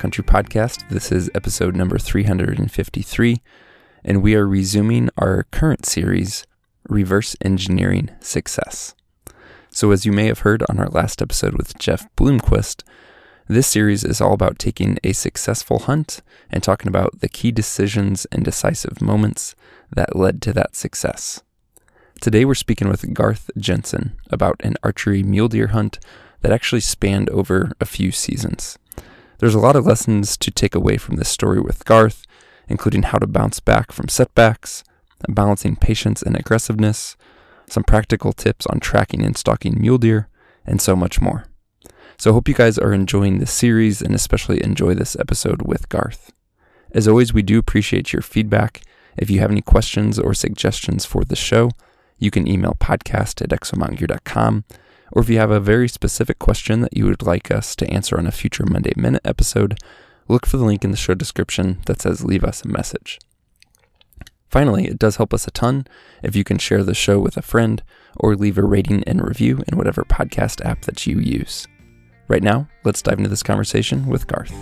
Backcountry Podcast. This is episode number 353, and we are resuming our current series, Reverse Engineering Success. So, as you may have heard on our last episode with Jeff Bloomquist, this series is all about taking a successful hunt and talking about the key decisions and decisive moments that led to that success. Today, we're speaking with Garth Jenson about an archery mule deer hunt that actually spanned over a few seasons. There's a lot of lessons to take away from this story with Garth, including how to bounce back from setbacks, balancing patience and aggressiveness, some practical tips on tracking and stalking mule deer, and so much more. So I hope you guys are enjoying this series and especially enjoy this episode with Garth. As always, we do appreciate your feedback. If you have any questions or suggestions for the show, you can email podcast at exomtngear.com or if you have a very specific question that you would like us to answer on a future Monday Minute episode, look for the link in the show description that says leave us a message. Finally, it does help us a ton if you can share the show with a friend or leave a rating and review in whatever podcast app that you use. Right now, let's dive into this conversation with Garth.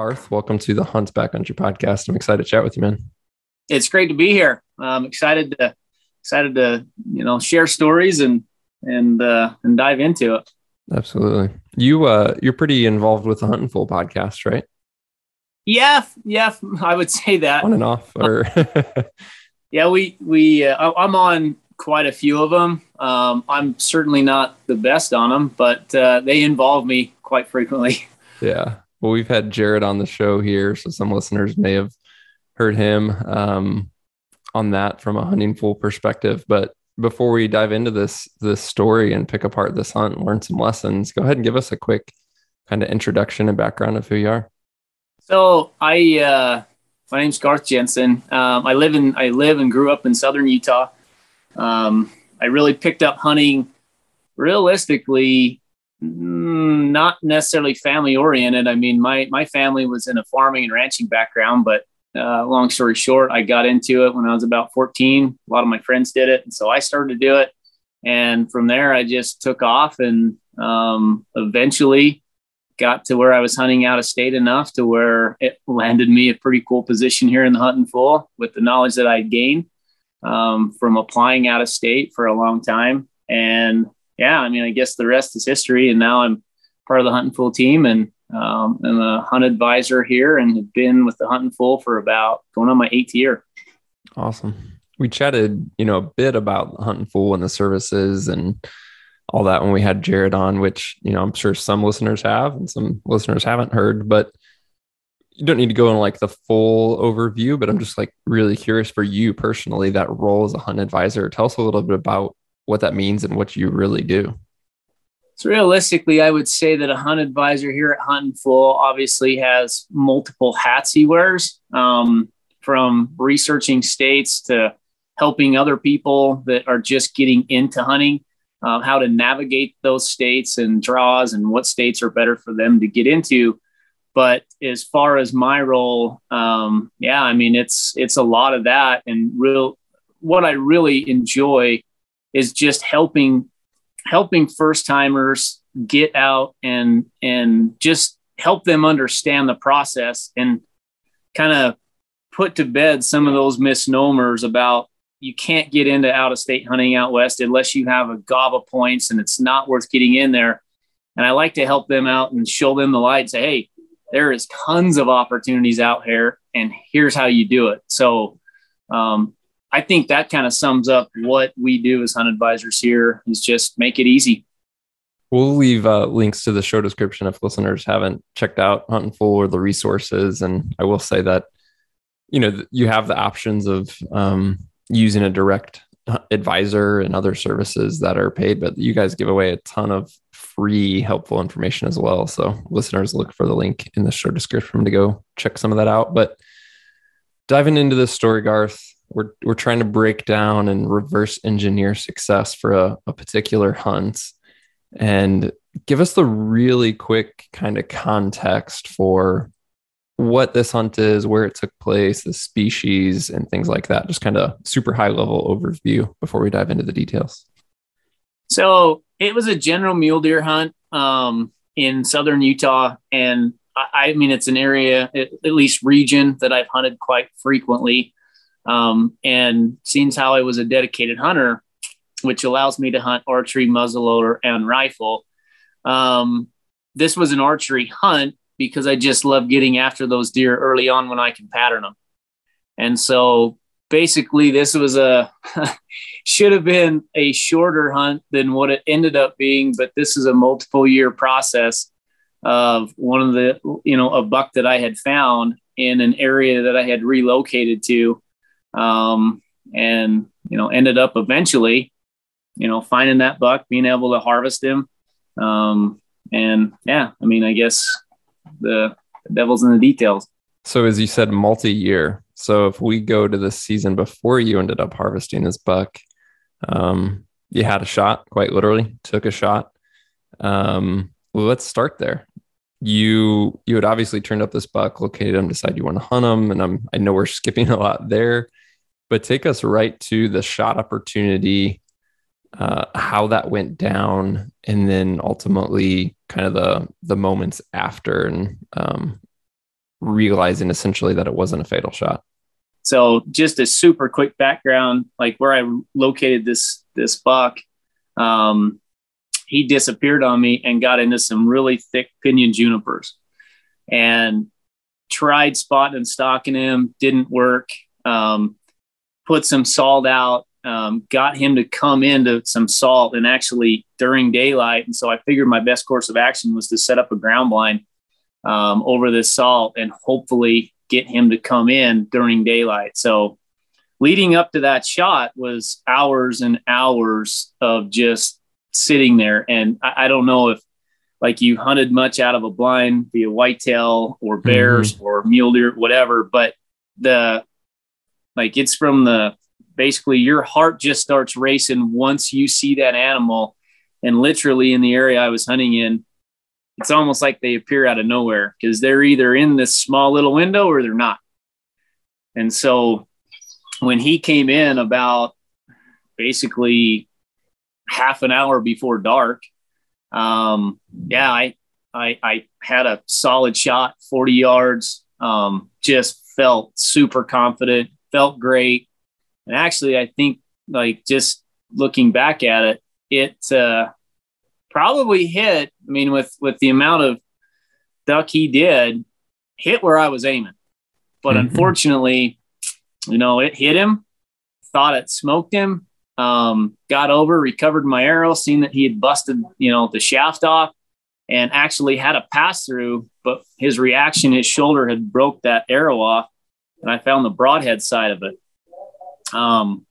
Garth, welcome to the Hunt Backcountry podcast. I'm excited to chat with you, man. It's great to be here. I'm excited to excited to you know share stories and and uh, and dive into it. Absolutely. You uh you're pretty involved with the Hunting Fool podcast, right? Yeah, yeah, I would say that on and off. Or yeah, we we uh, I'm on quite a few of them. Um, I'm certainly not the best on them, but uh, they involve me quite frequently. Yeah, well, we've had Jared on the show here, so some listeners may have heard him um, on that from a Hunting Fool perspective. But before we dive into this this story and pick apart this hunt and learn some lessons, go ahead and give us a quick kind of introduction and background of who you are. So I uh, my name's Garth Jenson. Um, I live in I live and grew up in southern Utah. Um, I really picked up hunting realistically not necessarily family oriented. I mean, my my family was in a farming and ranching background, but uh, long story short, I got into it when I was about 14. A lot of my friends did it, and so I started to do it. And from there, I just took off and um, eventually got to where I was hunting out of state enough to where it landed me a pretty cool position here in the Hunting Fool with the knowledge that I'd gained um, from applying out of state for a long time. And yeah, I mean, I guess the rest is history. And now I'm part of the Hunting Fool team and um, I'm a hunt advisor here and have been with the Hunting Fool for about going on my eighth year. Awesome. We chatted, you know, a bit about Hunting Fool and the services and all that when we had Jared on, which, you know, I'm sure some listeners have and some listeners haven't heard, but you don't need to go in like the full overview, but I'm just like really curious for you personally, that role as a hunt advisor. Tell us a little bit about what that means and what you really do. So realistically, I would say that a hunt advisor here at Hunting Fool obviously has multiple hats he wears, um, from researching states to helping other people that are just getting into hunting, um, how to navigate those states and draws and what states are better for them to get into. But as far as my role, um, yeah, I mean it's it's a lot of that, and real what I really enjoy is just helping helping first timers get out and and just help them understand the process and kind of put to bed some of those misnomers about you can't get into out of state hunting out west unless you have a gob of points and it's not worth getting in there. And I like to help them out and show them the light, say, hey, there is tons of opportunities out here, and here's how you do it. So um, I think that kind of sums up what we do as hunt advisors here is just make it easy. We'll leave uh, links to the show description if listeners haven't checked out Hunting Fool or the resources. And I will say that, you know, you have the options of um, using a direct advisor and other services that are paid, but you guys give away a ton of free helpful information as well. So listeners look for the link in the show description to go check some of that out. But diving into this story, Garth, we're we're trying to break down and reverse engineer success for a, a particular hunt and give us the really quick kind of context for what this hunt is, where it took place, the species, and things like that. Just kind of super high level overview before we dive into the details. So it was a general mule deer hunt um, in southern Utah, and I, I, mean it's an area, at, least region, that I've hunted quite frequently. Um, and seems how I was a dedicated hunter, which allows me to hunt archery, muzzleloader, and rifle. Um, this was an archery hunt because I just love getting after those deer early on when I can pattern them. And so basically, this was a should have been a shorter hunt than what it ended up being, but this is a multiple year process of one of the, you know, a buck that I had found in an area that I had relocated to. Um, and, you know, ended up eventually, you know, finding that buck, being able to harvest him. Um, and yeah, I mean, I guess the, the devil's in the details. So, as you said, multi year. So, if we go to the season before you ended up harvesting this buck, um, you had a shot, quite literally, took a shot. Um, well, let's start there. You you had obviously turned up this buck, located him, decided you want to hunt him, and I'm I know we're skipping a lot there, but take us right to the shot opportunity, uh, how that went down, and then ultimately kind of the the moments after, and um, realizing essentially that it wasn't a fatal shot. So just a super quick background, like where I located this this buck, um, he disappeared on me and got into some really thick pinyon junipers, and tried spotting and stalking him, didn't work. Um, put some salt out, um, got him to come into some salt and actually during daylight. And so I figured my best course of action was to set up a ground blind um, over this salt and hopefully get him to come in during daylight. So leading up to that shot was hours and hours of just sitting there. And I, I don't know if like you hunted much out of a blind via whitetail or bears mm-hmm. or mule deer, whatever, but the like it's from the basically your heart just starts racing once you see that animal. And literally in the area I was hunting in, it's almost like they appear out of nowhere because they're either in this small little window or they're not. And so when he came in about basically half an hour before dark, um, yeah, I, I, I had a solid shot, 40 yards, um, just felt super confident, felt great. And actually, I think like just looking back at it, it, uh, probably hit. I mean, with with the amount of duck he did, hit where I was aiming. But mm-hmm. unfortunately, you know, it hit him. Thought it smoked him. Um, got over, recovered my arrow, seen that he had busted, you know, the shaft off, and actually had a pass through. But his reaction, his shoulder had broke that arrow off, and I found the broadhead side of it. Um,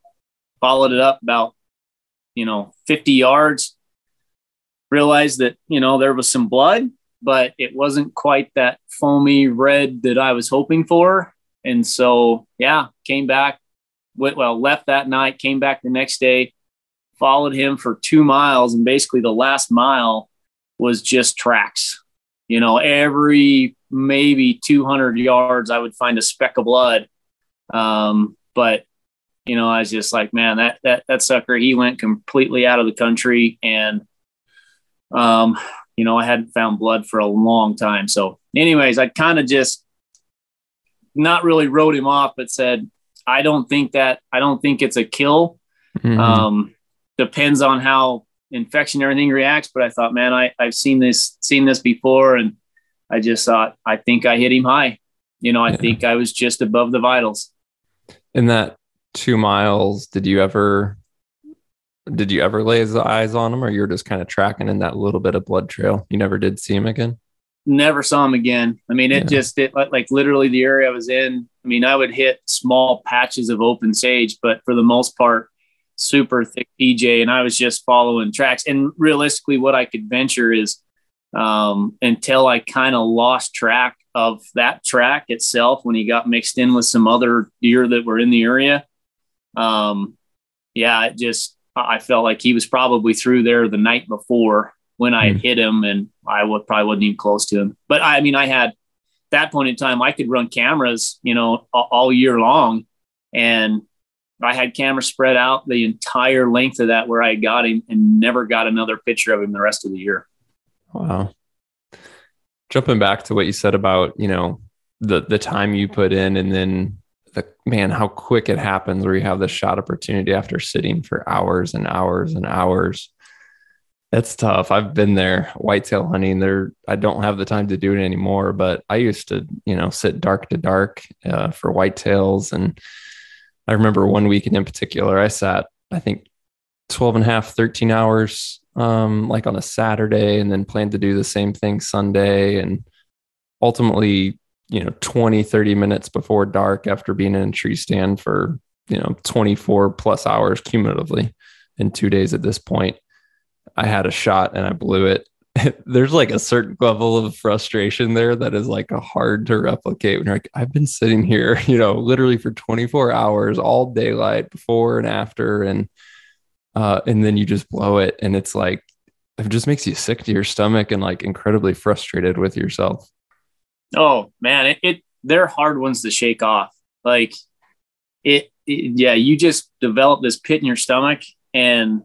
followed it up about, you know, 50 yards, realized that you know there was some blood but it wasn't quite that foamy red that i was hoping for and so yeah came back went well left that night came back the next day followed him for two miles and basically the last mile was just tracks you know every maybe 200 yards i would find a speck of blood um, but you know i was just like man that that that sucker he went completely out of the country and um, you know, I hadn't found blood for a long time. So, anyways, I kind of just not really wrote him off, but said, I don't think that, I don't think it's a kill. Mm-hmm. Um, depends on how infection everything reacts. But I thought, man, I, I've seen this, seen this before. And I just thought, I think I hit him high. You know, I yeah. think I was just above the vitals. In that two miles, did you ever did you ever lay eyes on him or you're just kind of tracking in that little bit of blood trail you never did see him again never saw him again i mean it yeah. just it like literally the area i was in i mean i would hit small patches of open sage but for the most part super thick pj and i was just following tracks and realistically what i could venture is um, until i kind of lost track of that track itself when he got mixed in with some other deer that were in the area um, yeah it just I felt like he was probably through there the night before when I had mm. hit him, and I would probably wasn't even close to him. But I mean, I had that point in time, I could run cameras, you know, all year long. And I had cameras spread out the entire length of that where I got him and never got another picture of him the rest of the year. Wow. Jumping back to what you said about, you know, the the time you put in and then the man, how quick it happens where you have this shot opportunity after sitting for hours and hours and hours. It's tough. I've been there whitetail hunting. There, I don't have the time to do it anymore, but I used to, you know, sit dark to dark uh, for whitetails. And I remember one weekend in particular, I sat, I think 12 and a half, 13 hours, um, like on a Saturday, and then planned to do the same thing Sunday. And ultimately, you know, 20, 30 minutes before dark after being in a tree stand for, you know, 24 plus hours cumulatively in two days at this point I had a shot and I blew it. There's like a certain level of frustration there that is like a hard to replicate when you're like, I've been sitting here, you know, literally for 24 hours, all daylight before and after, and uh, and then you just blow it, and it's like it just makes you sick to your stomach and like incredibly frustrated with yourself. Oh man, it, it they're hard ones to shake off. Like it, it yeah, you just develop this pit in your stomach and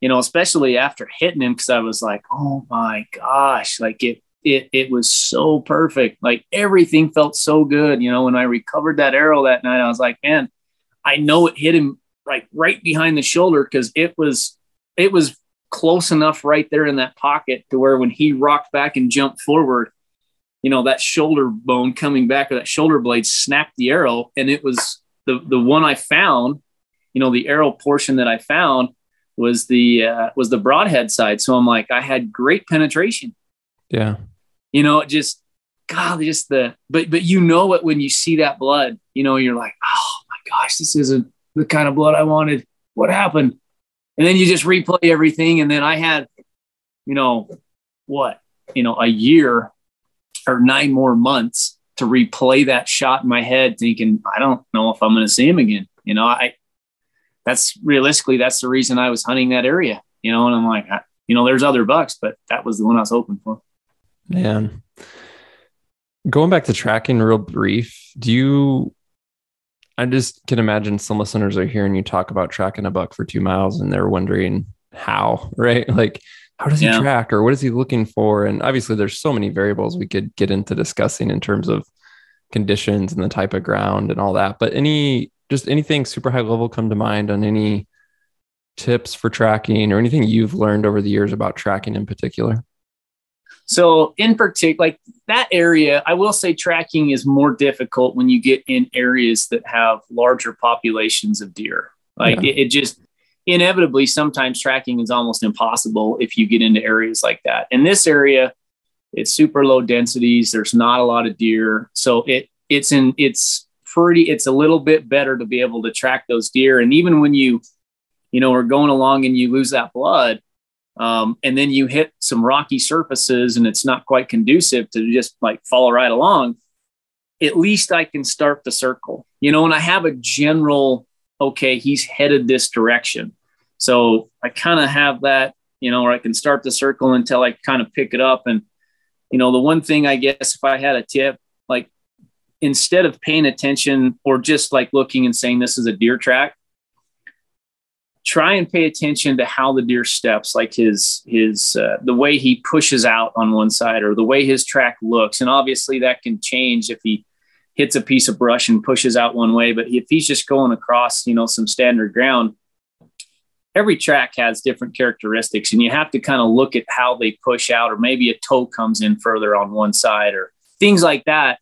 you know, especially after hitting him, because I was like, oh my gosh, like it, it, it was so perfect. Like everything felt so good. You know, when I recovered that arrow that night, I was like, man, I know it hit him like right behind the shoulder because it was, it was close enough right there in that pocket to where when he rocked back and jumped forward, you know, that shoulder bone coming back or that shoulder blade snapped the arrow. And it was the, the one I found, you know, the arrow portion that I found was the uh, was the broadhead side. So I'm like, I had great penetration. Yeah. You know, just God, just the but but you know it when you see that blood. You know, you're like, oh my gosh, this isn't the kind of blood I wanted. What happened? And then you just replay everything. And then I had, you know, what, you know, a year or nine more months to replay that shot in my head, thinking, I don't know if I'm going to see him again. You know, I that's realistically that's the reason I was hunting that area. You know, and I'm like, I, you know, there's other bucks, but that was the one I was hoping for. Man, going back to tracking, real brief. Do you? I just can imagine some listeners are hearing you talk about tracking a buck for two miles, and they're wondering how, right? Like, how does he yeah. track, or what is he looking for? And obviously, there's so many variables we could get into discussing in terms of conditions and the type of ground and all that. But any just anything super high level come to mind on any tips for tracking or anything you've learned over the years about tracking in particular? So, in particular, like that area, I will say tracking is more difficult when you get in areas that have larger populations of deer. Like yeah. it, it, just inevitably, sometimes tracking is almost impossible if you get into areas like that. In this area, it's super low densities. There's not a lot of deer, so it it's in it's pretty, it's a little bit better to be able to track those deer. And even when you, you know, are going along and you lose that blood, um, and then you hit some rocky surfaces and it's not quite conducive to just like follow right along, at least I can start the circle, you know, and I have a general, okay, he's headed this direction. So I kind of have that, you know, where I can start the circle until I kind of pick it up. And, you know, the one thing I guess if I had a tip, like instead of paying attention or just like looking and saying this is a deer track try and pay attention to how the deer steps like his his uh, the way he pushes out on one side or the way his track looks. And obviously that can change if he hits a piece of brush and pushes out one way but if he's just going across you know some standard ground every track has different characteristics and you have to kind of look at how they push out or maybe a toe comes in further on one side or things like that.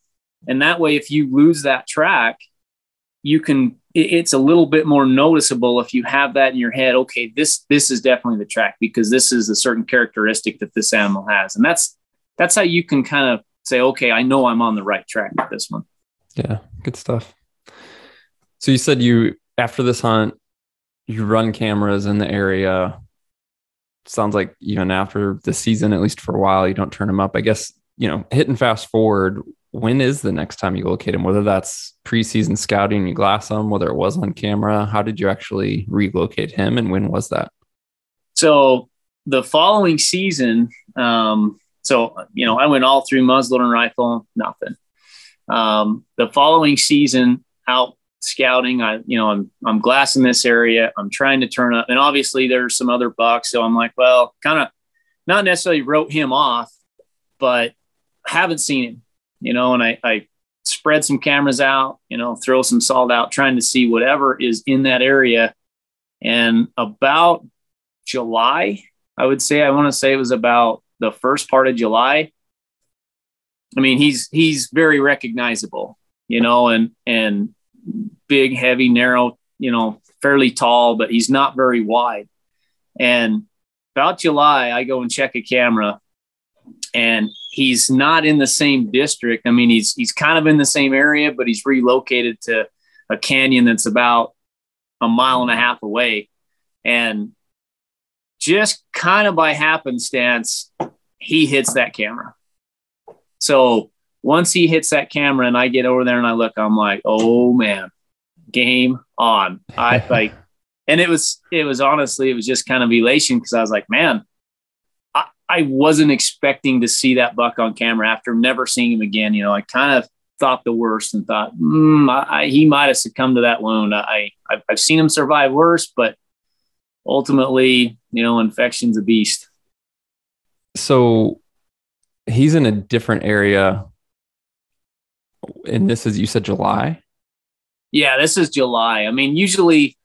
And that way, if you lose that track, you can, it's a little bit more noticeable if you have that in your head. Okay, this, this is definitely the track because this is a certain characteristic that this animal has. And that's, that's how you can kind of say, okay, I know I'm on the right track with this one. Yeah, good stuff. So you said you, after this hunt, you run cameras in the area. Sounds like even after the season, at least for a while, you don't turn them up. I guess, you know, hitting fast forward, when is the next time you locate him? Whether that's preseason scouting, you glass him, whether it was on camera, how did you actually relocate him, and when was that? So the following season, um, So, you know, I went all through muzzleloader and rifle, nothing. Um, the following season out scouting, I, you know, I'm, I'm glassing this area. I'm trying to turn up and obviously there's some other bucks. So I'm like, well, kind of not necessarily wrote him off, but haven't seen him, you know, and I, I spread some cameras out, you know, throw some salt out, trying to see whatever is in that area. And about July, I would say, I want to say it was about the first part of July. I mean, he's he's very recognizable, you know, and and big, heavy, narrow, you know, fairly tall, but he's not very wide. And about July, I go and check a camera and he's not in the same district. I mean, he's he's kind of in the same area, but he's relocated to a canyon that's about a mile and a half away. And just kind of by happenstance, he hits that camera. So once he hits that camera and I get over there and I look, I'm like, oh man, game on. I like, and it was, it was honestly, it was just kind of elation because I was like, man, I wasn't expecting to see that buck on camera after never seeing him again. You know, I kind of thought the worst and thought mm, I, I, he might have succumbed to that wound. I, I've, I've seen him survive worse, but ultimately, you know, infection's a beast. So he's in a different area. And this is, you said July? Yeah, this is July. I mean, usually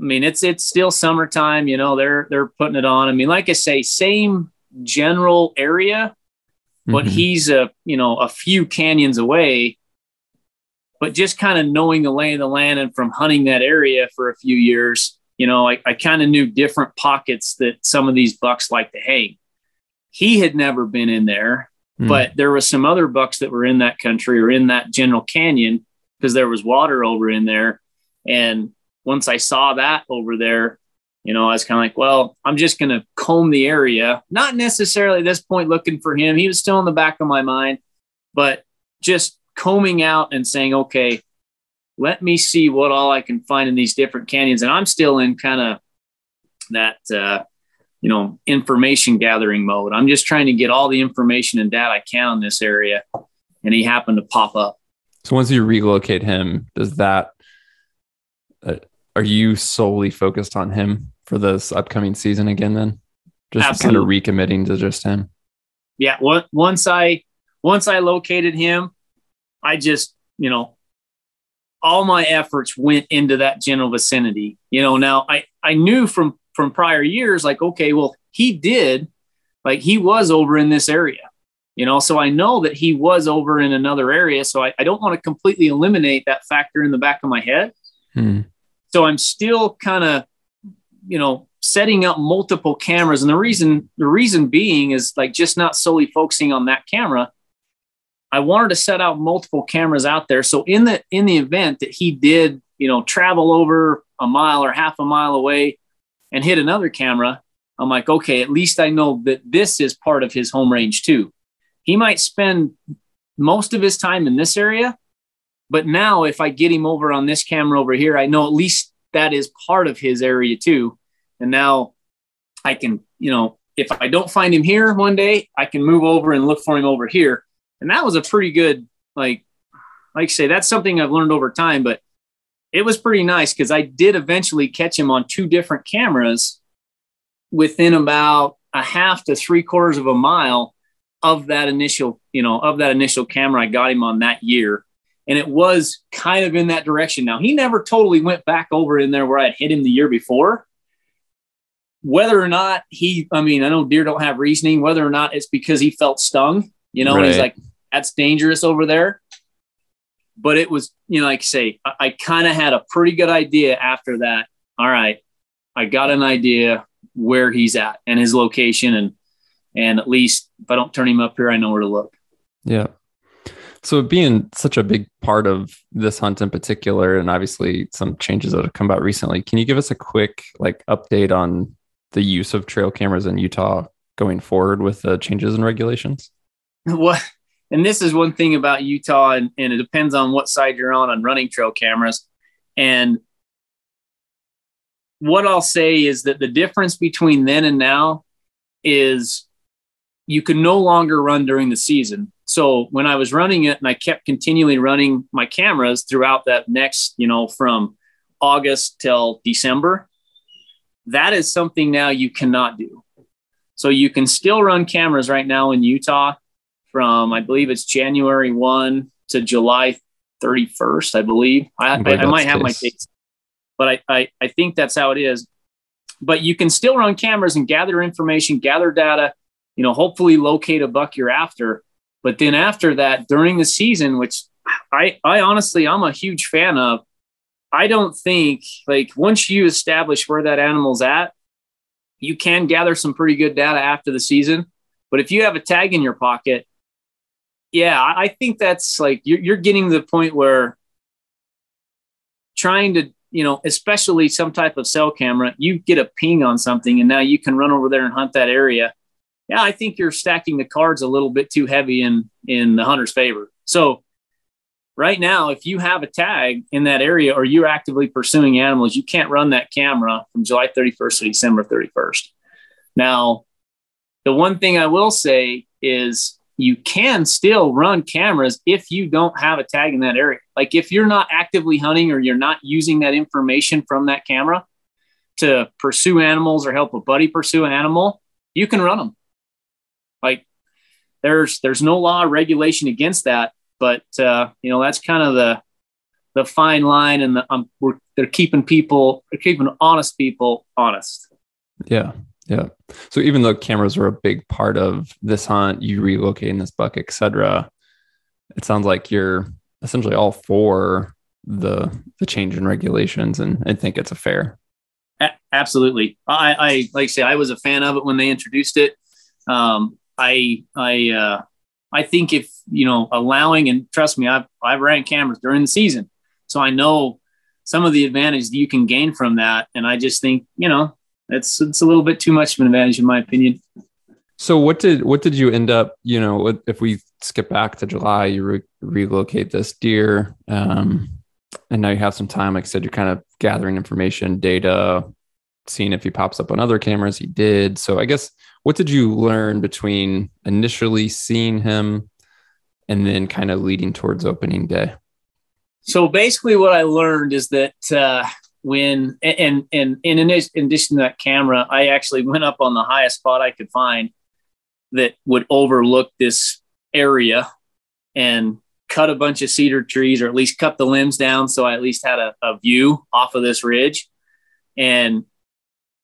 I mean, it's it's still summertime. You know, they're they're putting it on. I mean, like I say, same general area, but mm-hmm. he's a you know a few canyons away. But just kind of knowing the lay of the land and from hunting that area for a few years, you know, I, I kind of knew different pockets that some of these bucks like to hang. He had never been in there, mm. but there was some other bucks that were in that country or in that general canyon because there was water over in there. And once I saw that over there, you know, I was kind of like, well, I'm just going to comb the area. Not necessarily at this point looking for him. He was still in the back of my mind, but just combing out and saying, okay, let me see what all I can find in these different canyons. And I'm still in kind of that, uh, you know, information gathering mode. I'm just trying to get all the information and data I can on this area. And he happened to pop up. So once you relocate him, does that uh, are you solely focused on him for this upcoming season again then? Just Absolutely. kind of recommitting to just him. Yeah, once I once I located him, I just, you know, all my efforts went into that general vicinity. You know, now I I knew from from prior years like okay, well, he did like he was over in this area. You know, so I know that he was over in another area. So I, I don't want to completely eliminate that factor in the back of my head. Hmm. So I'm still kind of, you know, setting up multiple cameras. And the reason, the reason being is like just not solely focusing on that camera. I wanted to set out multiple cameras out there. So in the in the event that he did, you know, travel over a mile or half a mile away and hit another camera, I'm like, okay, at least I know that this is part of his home range too. He might spend most of his time in this area, but now, if I get him over on this camera over here, I know at least that is part of his area too. And now I can, you know, if I don't find him here one day, I can move over and look for him over here. And that was a pretty good, like, like I say, that's something I've learned over time, but it was pretty nice because I did eventually catch him on two different cameras within about a half to three quarters of a mile of that initial, you know, of that initial camera I got him on that year and it was kind of in that direction. Now, he never totally went back over in there where I'd hit him the year before. Whether or not he, I mean, I know deer don't have reasoning, whether or not it's because he felt stung, you know, right. he's like, that's dangerous over there. But it was, you know, like I say, I, I kind of had a pretty good idea after that. All right, I got an idea where he's at and his location. And, and at least if I don't turn him up here, I know where to look. Yeah. So being such a big part of this hunt in particular, and obviously some changes that have come about recently, can you give us a quick like update on the use of trail cameras in Utah going forward with the changes in regulations? What and this is one thing about Utah, and, and it depends on what side you're on on running trail cameras. And what I'll say is that the difference between then and now is you can no longer run during the season. So when I was running it and I kept continually running my cameras throughout that next, you know, from August till December, that is something now you cannot do. So you can still run cameras right now in Utah from, I believe it's January 1 to July 31st, I believe. I, I, I might have my dates, but I, I, I think that's how it is. But you can still run cameras and gather information, gather data, you know, hopefully locate a buck you're after. But then after that, during the season, which I, I honestly, I'm a huge fan of, I don't think like once you establish where that animal's at, you can gather some pretty good data after the season. But if you have a tag in your pocket, yeah, I think that's like you're, you're getting to the point where trying to, you know, especially some type of cell camera, you get a ping on something and now you can run over there and hunt that area. Yeah, I think you're stacking the cards a little bit too heavy in in the hunter's favor. So right now, if you have a tag in that area or you're actively pursuing animals, you can't run that camera from July 31st to December 31st. Now, the one thing I will say is you can still run cameras if you don't have a tag in that area. Like if you're not actively hunting or you're not using that information from that camera to pursue animals or help a buddy pursue an animal, you can run them. Like there's there's no law or regulation against that but uh, you know that's kind of the the fine line, and the, um, we're, they're keeping people, they're keeping honest people honest. Yeah, yeah. So even though cameras were a big part of this hunt, you relocating this buck, etc. It sounds like you're essentially all for the the change in regulations, and I think it's a fair. A- absolutely, I, I like I say I was a fan of it when they introduced it. Um, I I uh, I think if you know allowing and trust me, I've I've ran cameras during the season, so I know some of the advantage that you can gain from that. And I just think you know it's it's a little bit too much of an advantage in my opinion. So what did what did you end up? You know, if we skip back to July, you re- relocate this deer, um, and now you have some time. Like I said, you're kind of gathering information, data, seeing if he pops up on other cameras. He did. So I guess what did you learn between initially seeing him and then kind of leading towards opening day? So basically, what I learned is that uh, when and and, and in addition to that camera, I actually went up on the highest spot I could find that would overlook this area and cut a bunch of cedar trees or at least cut the limbs down so I at least had a, a view off of this ridge. And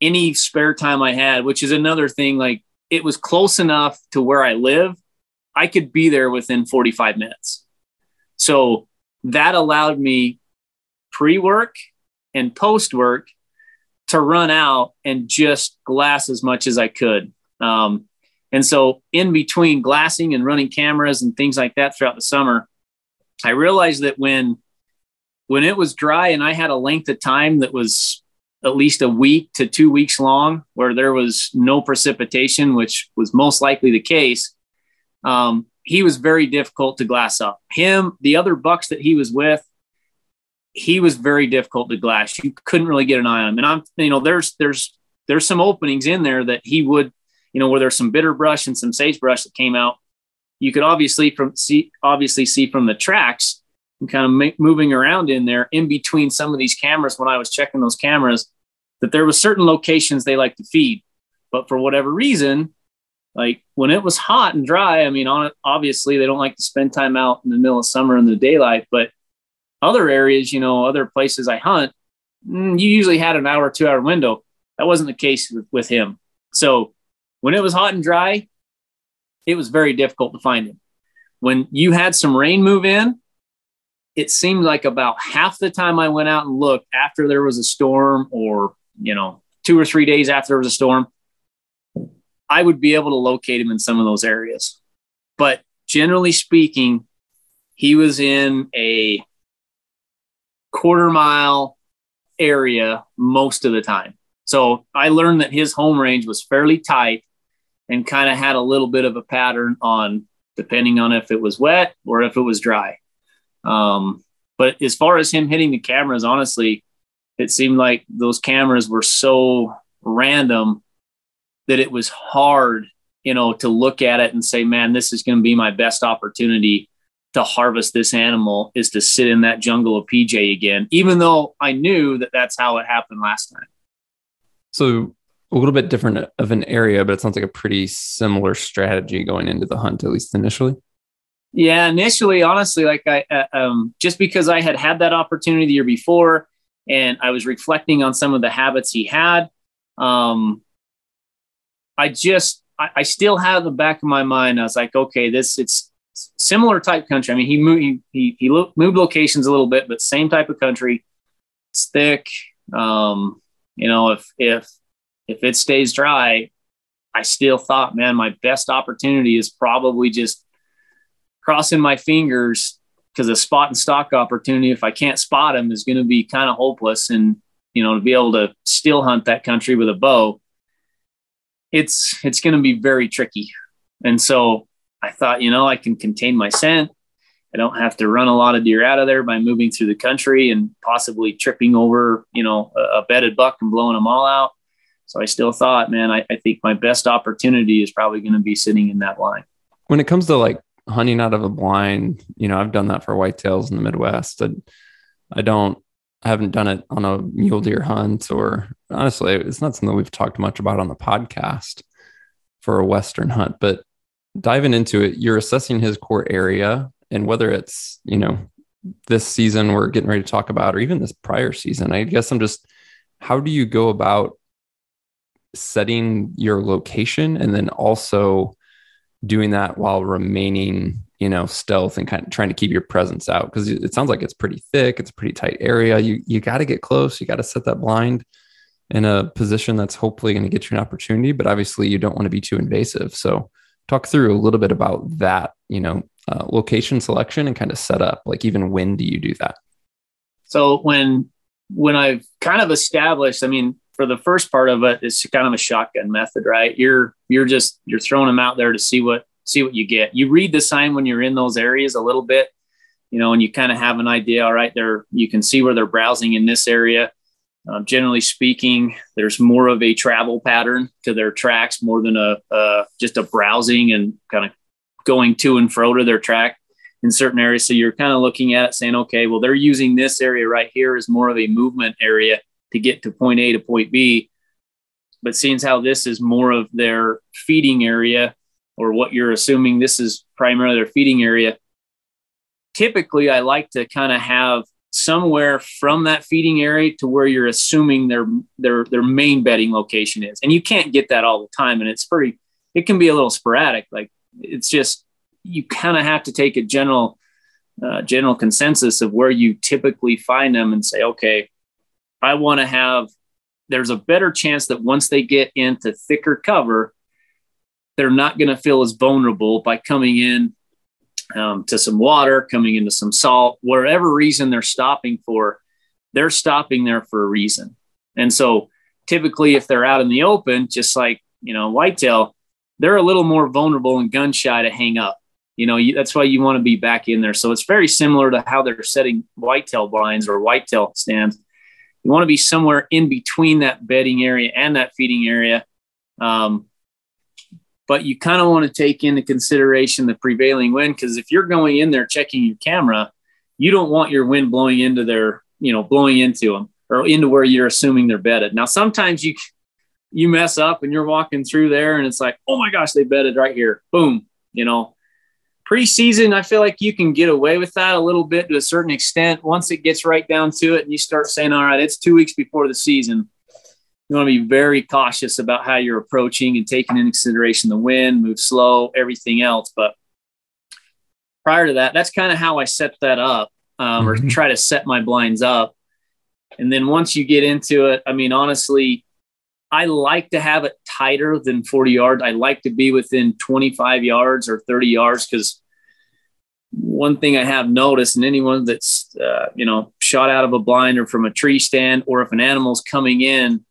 any spare time I had, which is another thing, like it was close enough to where I live, I could be there within 45 minutes. So that allowed me pre work and post work to run out and just glass as much as I could. Um, and so, in between glassing and running cameras and things like that throughout the summer, I realized that when when it was dry and I had a length of time that was at least a week to two weeks long where there was no precipitation, which was most likely the case, um, he was very difficult to glass up. Him, the other bucks that he was with, he was very difficult to glass. You couldn't really get an eye on him. And I'm, you know, there's there's there's some openings in there that he would, you know, where there's some bitter brush and some sagebrush that came out. You could obviously from see obviously see from the tracks and kind of moving around in there in between some of these cameras when I was checking those cameras that there was certain locations they like to feed, but for whatever reason, like when it was hot and dry, I mean, on obviously they don't like to spend time out in the middle of summer in the daylight, but other areas, you know, other places I hunt, mm, you usually had an hour, two hour window. That wasn't the case with, with him. So when it was hot and dry, it was very difficult to find him. When you had some rain move in, it seemed like about half the time I went out and looked after there was a storm or you know, two or three days after there was a storm, I would be able to locate him in some of those areas. But generally speaking, he was in a quarter mile area most of the time. So I learned that his home range was fairly tight and kind of had a little bit of a pattern on depending on if it was wet or if it was dry. Um, but as far as him hitting the cameras, honestly, it seemed like those cameras were so random that it was hard you know, to look at it and say, man, this is going to be my best opportunity to harvest this animal is to sit in that jungle of PJ again, even though I knew that that's how it happened last time. So a little bit different of an area, but it sounds like a pretty similar strategy going into the hunt, at least initially. Yeah, initially, honestly, like I, uh, um, just because I had had that opportunity the year before, and I was reflecting on some of the habits he had, um, I just, I, I still have the back of my mind. I was like, okay, this it's similar type country. I mean, he moved, he, he, moved locations a little bit, but same type of country. It's thick. Um, you know, if if if it stays dry, I still thought, man, my best opportunity is probably just crossing my fingers because a spot and stalk opportunity, if I can't spot them, is going to be kind of hopeless. And you know, to be able to still hunt that country with a bow, it's it's going to be very tricky. And so I thought, you know, I can contain my scent. I don't have to run a lot of deer out of there by moving through the country and possibly tripping over, you know, a, a bedded buck and blowing them all out. So I still thought, man, I, I think my best opportunity is probably going to be sitting in that line. When it comes to like hunting out of a blind, you know, I've done that for whitetails in the Midwest. I, I don't, I haven't done it on a mule deer hunt or honestly, it's not something we've talked much about on the podcast for a Western hunt, but diving into it, you're assessing his core area and whether it's, you know, this season we're getting ready to talk about, or even this prior season, I guess I'm just, how do you go about setting your location and then also doing that while remaining, you know, stealth and kind of trying to keep your presence out? Because it sounds like it's pretty thick, it's a pretty tight area. You you got to get close, you got to set that blind in a position that's hopefully going to get you an opportunity, but obviously you don't want to be too invasive. So talk through a little bit about that, you know, uh, location selection and kind of setup. Like, even when do you do that? So when when I've kind of established, I mean, for the first part of it, it's kind of a shotgun method, right? You're you're just you're throwing them out there to see what see what you get. You read the sign when you're in those areas a little bit, you know, and you kind of have an idea. All right, there you can see where they're browsing in this area. Uh, generally speaking, there's more of a travel pattern to their tracks more than a uh, just a browsing and kind of going to and fro to their track in certain areas. So you're kind of looking at it saying, okay, well, they're using this area right here as more of a movement area to get to point A to point B. But seeing how this is more of their feeding area, or what you're assuming this is primarily their feeding area, typically I like to kind of have somewhere from that feeding area to where you're assuming their their their main bedding location is and you can't get that all the time and it's pretty it can be a little sporadic like it's just you kind of have to take a general uh, general consensus of where you typically find them and say okay i want to have there's a better chance that once they get into thicker cover they're not going to feel as vulnerable by coming in um, to some water, coming into some salt, whatever reason they're stopping for, they're stopping there for a reason. And so typically, if they're out in the open, just like, you know, whitetail, they're a little more vulnerable and gun shy to hang up. You know, you, that's why you want to be back in there. So it's very similar to how they're setting whitetail blinds or whitetail stands. You want to be somewhere in between that bedding area and that feeding area. Um, but you kind of want to take into consideration the prevailing wind because if you're going in there checking your camera, you don't want your wind blowing into their, you know, blowing into them or into where you're assuming they're bedded. Now, sometimes you you mess up and you're walking through there and it's like, oh my gosh, they bedded right here. Boom. You know, preseason, I feel like you can get away with that a little bit to a certain extent. Once it gets right down to it and you start saying, all right, it's two weeks before the season you want to be very cautious about how you're approaching and taking into consideration the wind, move slow, everything else. But prior to that, that's kind of how I set that up um, mm-hmm. or try to set my blinds up. And then once you get into it, I mean, honestly, I like to have it tighter than 40 yards. I like to be within 25 yards or 30 yards because one thing I have noticed, and anyone that's uh, you know shot out of a blind or from a tree stand, or if an animal's coming in,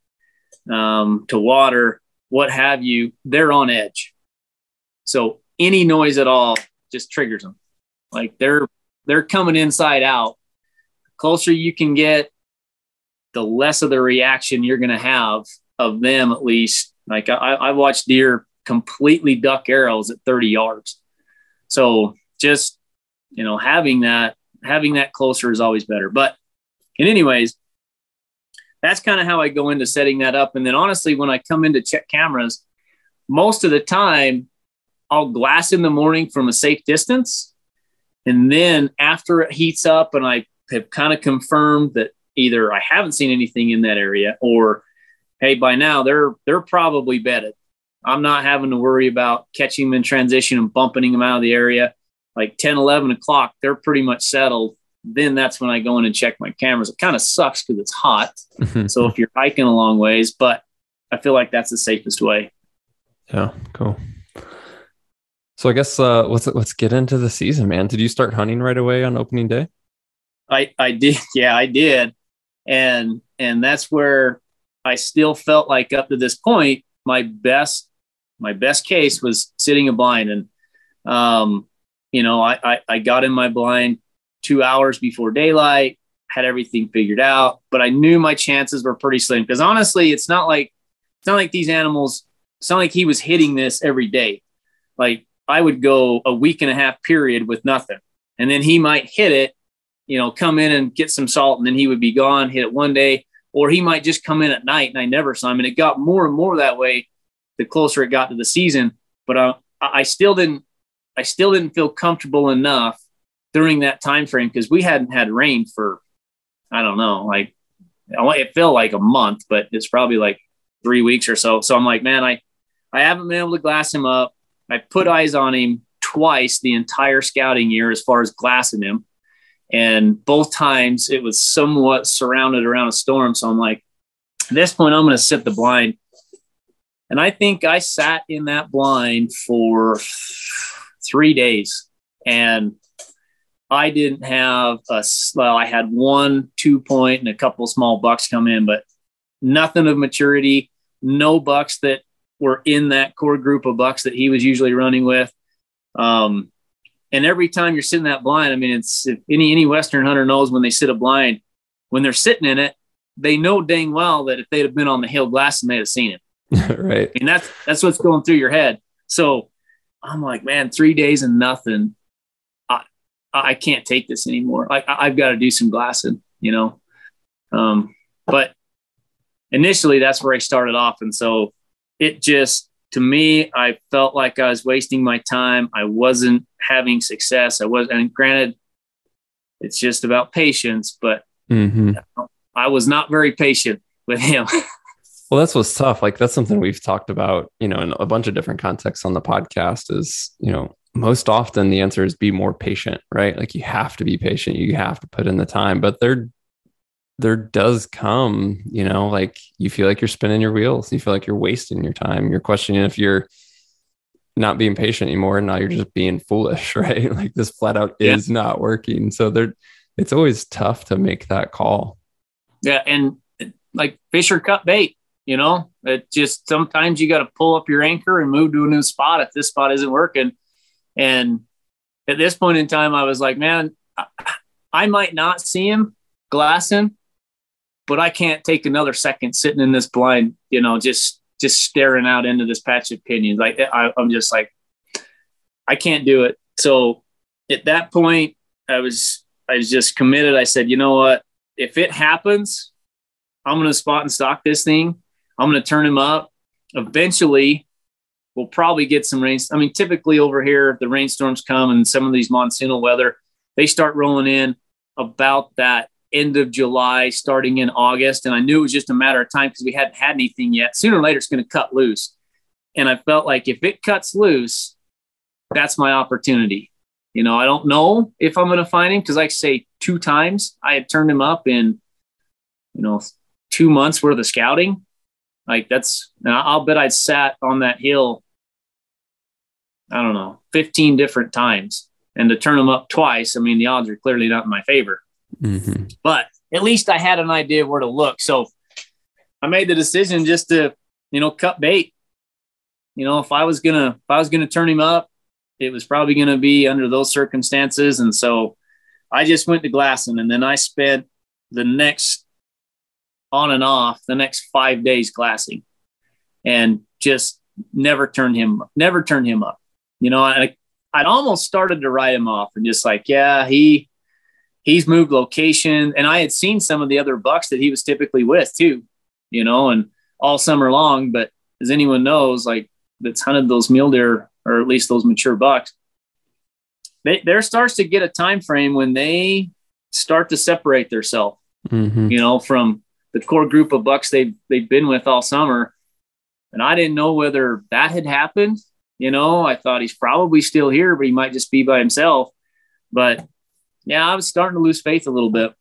um, to water, what have you, they're on edge. So any noise at all just triggers them. Like they're they're coming inside out. The closer you can get, the less of the reaction you're going to have of them. At least, like I, I watched deer completely duck arrows at 30 yards. So just, you know, having that, having that closer is always better. But in anyways, that's kind of how I go into setting that up. And then honestly, when I come in to check cameras, most of the time I'll glass in the morning from a safe distance. And then after it heats up and I have kind of confirmed that either I haven't seen anything in that area or hey, by now they're they're probably bedded. I'm not having to worry about catching them in transition and bumping them out of the area. Like 10, 11 o'clock, they're pretty much settled. Then that's when I go in and check my cameras. It kind of sucks because it's hot. so if you're hiking a long ways, but I feel like that's the safest way. Yeah, cool. So I guess uh, let's let's get into the season, man. Did you start hunting right away on opening day? I I did, yeah, I did, and and that's where I still felt like up to this point my best my best case was sitting a blind, and um, you know I, I I got in my blind two hours before daylight, had everything figured out, but I knew my chances were pretty slim because honestly, it's not like it's not like these animals. It's not like he was hitting this every day. Like I would go a week and a half period with nothing. And then he might hit it, you know, come in and get some salt and then he would be gone, hit it one day, or he might just come in at night and I never saw him. And it got more and more that way the closer it got to the season. But uh, I still didn't, I still didn't feel comfortable enough during that time frame because we hadn't had rain for, I don't know, like it felt like a month, but it's probably like three weeks or so. So I'm like, man, I, I haven't been able to glass him up. I put eyes on him twice the entire scouting year as far as glassing him. And both times it was somewhat surrounded around a storm. So I'm like, at this point, I'm going to sit the blind. And I think I sat in that blind for three days. And I didn't have a, well, I had one two point and a couple small bucks come in, but nothing of maturity, no bucks that were in that core group of bucks that he was usually running with. Um, and every time you're sitting that blind, I mean, it's any any Western hunter knows when they sit a blind, when they're sitting in it, they know dang well that if they'd have been on the hill glass and they'd have seen it. right. And that's that's what's going through your head. So I'm like, man, three days and nothing. I I can't take this anymore. I I've got to do some glassing, you know. Um, but initially that's where I started off. And so it just to me, I felt like I was wasting my time. I wasn't having success. I was, and granted, it's just about patience, but mm-hmm. I was not very patient with him. well, that's what's tough. Like that's something we've talked about, you know, in a bunch of different contexts on the podcast. Is you know, most often the answer is be more patient, right? Like you have to be patient. You have to put in the time, but there there does come, you know, like you feel like you're spinning your wheels. You feel like you're wasting your time. You're questioning if you're not being patient anymore. And now you're just being foolish, right? Like this flat out yeah. is not working. So there, it's always tough to make that call. Yeah. And like fish Fisher cut bait, you know, it just sometimes you got to pull up your anchor and move to a new spot if this spot isn't working. And at this point in time, I was like, man, I might not see him glassing, but I can't take another second sitting in this blind, you know, just just staring out into this patch of pinyons. Like I, I'm just like, I can't do it. So at that point, I was I was just committed. I said, you know what? If it happens, I'm to spot and stalk this thing. I'm going to turn him up. Eventually, we'll probably get some rain. I mean, typically over here, the rainstorms come and some of these monsoonal weather, they start rolling in about that end of July, starting in August. And I knew it was just a matter of time because we hadn't had anything yet. Sooner or later, it's going to cut loose. And I felt like if it cuts loose, that's my opportunity. You know, I don't know if I'm going to find him because, like I say, two times I had turned him up in, you know, two months worth of scouting. Like that's, I'll bet I'd sat on that hill, I don't know, 15 different times. And to turn him up twice, I mean, the odds are clearly not in my favor. Mm-hmm. But at least I had an idea where to look. So I made the decision just to, you know, cut bait. You know, if I was gonna if I was gonna turn him up, it was probably gonna be under those circumstances. And so I just went to glassing and then I spent the next on and off the next five days glassing and just never turned him, never turned him up. You know, I, I'd almost started to write him off and just like, yeah, he, he's moved location. And I had seen some of the other bucks that he was typically with too, you know, and all summer long. But as anyone knows, like that's hunted those mule deer or at least those mature bucks, they, there starts to get a time frame when they start to separate themselves, mm-hmm. you know, from the core group of bucks they've they've been with all summer. And I didn't know whether that had happened. You know, I thought he's probably still here, but he might just be by himself. But yeah, I was starting to lose faith a little bit.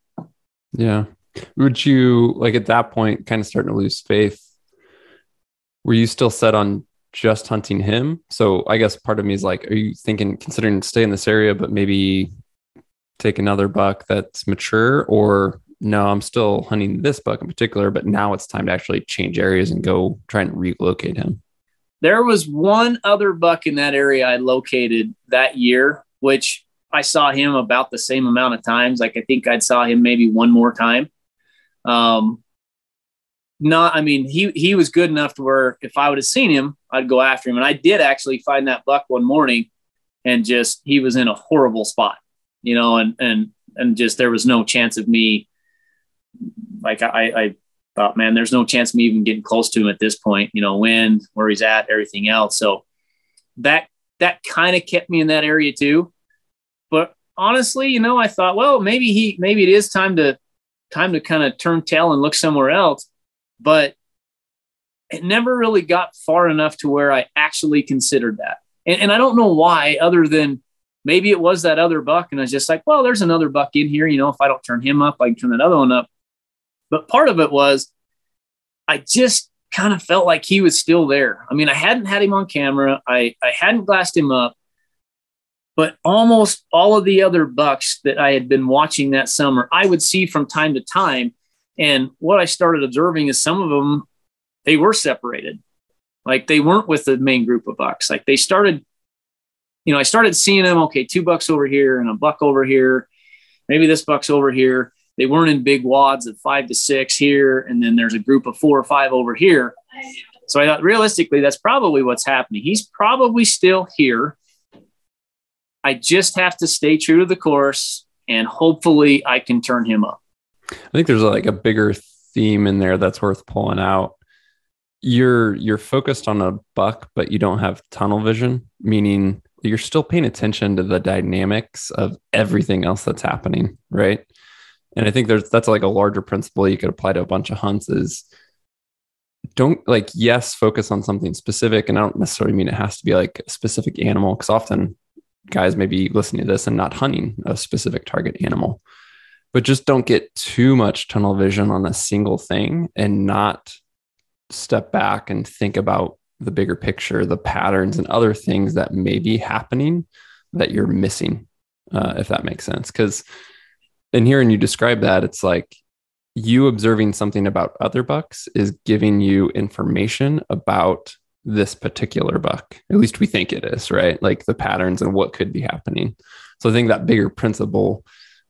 Yeah. Would you like at that point kind of starting to lose faith? Were you still set on just hunting him? So I guess part of me is like, are you thinking considering stay in this area, but maybe take another buck that's mature or no, I'm still hunting this buck in particular, but now it's time to actually change areas and go try and relocate him. There was one other buck in that area I located that year, which I saw him about the same amount of times. Like I think I'd saw him maybe one more time. Um, not, I mean, he he was good enough to where if I would have seen him, I'd go after him. And I did actually find that buck one morning, and just he was in a horrible spot, you know, and and and just there was no chance of me like I, I thought, man, there's no chance me even getting close to him at this point, you know, wind, where he's at, everything else. So that that kind of kept me in that area too. But honestly, you know, I thought, well, maybe he maybe it is time to time to kind of turn tail and look somewhere else. But it never really got far enough to where I actually considered that. And, and I don't know why, other than maybe it was that other buck. And I was just like, well, there's another buck in here. You know, if I don't turn him up, I can turn that other one up. But part of it was I just kind of felt like he was still there. I mean, I hadn't had him on camera, I, I hadn't glassed him up, but almost all of the other bucks that I had been watching that summer, I would see from time to time. And what I started observing is some of them, they were separated. Like they weren't with the main group of bucks. Like they started, you know, I started seeing them, okay, two bucks over here and a buck over here. Maybe this buck's over here they weren't in big wads of five to six here, and then there's a group of four or five over here. So I thought realistically, that's probably what's happening. He's probably still here. I just have to stay true to the course, and hopefully, I can turn him up. I think there's like a bigger theme in there that's worth pulling out. You're you're focused on a buck, but you don't have tunnel vision, meaning you're still paying attention to the dynamics of everything else that's happening, right? And I think there's that's like a larger principle you could apply to a bunch of hunts is don't like yes focus on something specific. And I don't necessarily mean it has to be like a specific animal because often guys may be listening to this and not hunting a specific target animal. But just don't get too much tunnel vision on a single thing and not step back and think about the bigger picture the patterns and other things that may be happening that you're missing uh, if that makes sense. Because and hearing you describe that, it's like you observing something about other bucks is giving you information about this particular buck. At least we think it is, right? Like the patterns and what could be happening. So I think that bigger principle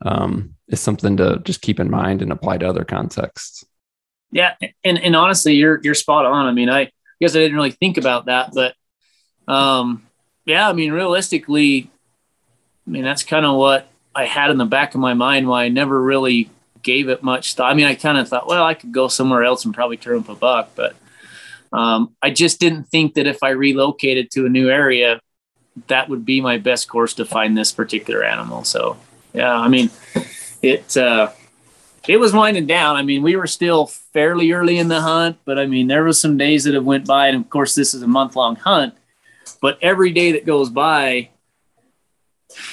um, is something to just keep in mind and apply to other contexts. Yeah, and and honestly, you're you're spot on. I mean, I guess I didn't really think about that, but um, yeah, I mean, realistically, I mean that's kind of what I had in the back of my mind why I never really gave it much thought. I mean, I kind of thought, well, I could go somewhere else and probably turn up a buck, but um, I just didn't think that if I relocated to a new area, that would be my best course to find this particular animal. So, yeah, I mean, it uh, it was winding down. I mean, we were still fairly early in the hunt, but I mean, there was some days that have went by, and of course, this is a month long hunt. But every day that goes by,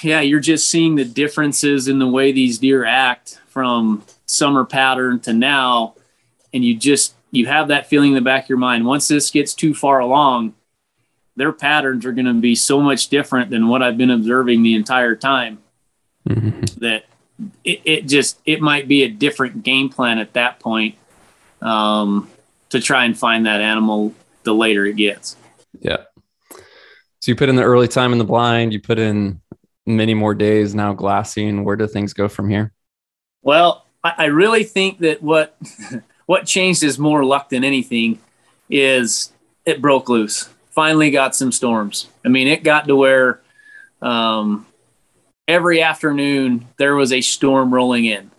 yeah, you're just seeing the differences in the way these deer act from summer pattern to now. And you just, you have that feeling in the back of your mind. Once this gets too far along, their patterns are going to be so much different than what I've been observing the entire time mm-hmm. that it, it, just, it might be a different game plan at that point um, to try and find that animal the later it gets. Yeah. So you put in the early time in the blind, you put in many more days now glassing. Where do things go from here? Well, I really think that what what changed is more luck than anything is it broke loose. finally got some storms. I mean, it got to where um, every afternoon there was a storm rolling in.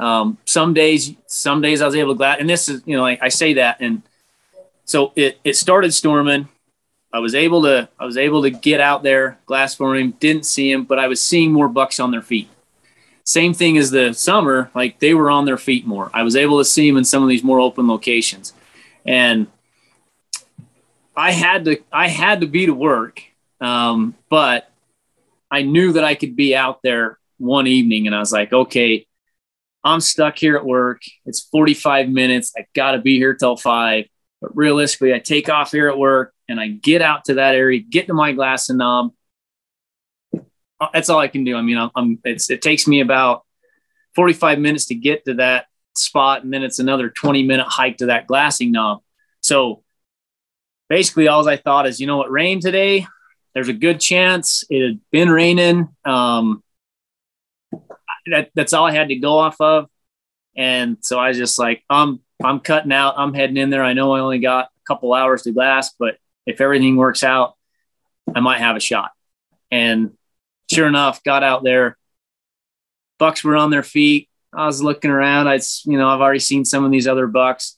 Um, some days, some days I was able to glad, and this is, you know, I, I say that, and so it it started storming. I was able to I was able to get out there, glass for him, didn't see him, but I was seeing more bucks on their feet. Same thing as the summer, like they were on their feet more. I was able to see them in some of these more open locations, and I had to I had to be to work, um, but I knew that I could be out there one evening, and I was like, okay, I'm stuck here at work. It's 45 minutes. I got to be here till five. But realistically, I take off here at work and I get out to that area, get to my glassing knob. Uh, that's all I can do. I mean, I'm, it takes me about 45 minutes to get to that spot, and then it's another 20 minute hike to that glassing knob. So basically, all I thought is, you know what, rained today. There's a good chance it had been raining. Um, that, that's all I had to go off of. And so I was just like, I'm I'm cutting out. I'm heading in there. I know I only got a couple hours to glass, but if everything works out, I might have a shot. And sure enough, got out there. Bucks were on their feet. I was looking around. I, you know, I've already seen some of these other bucks.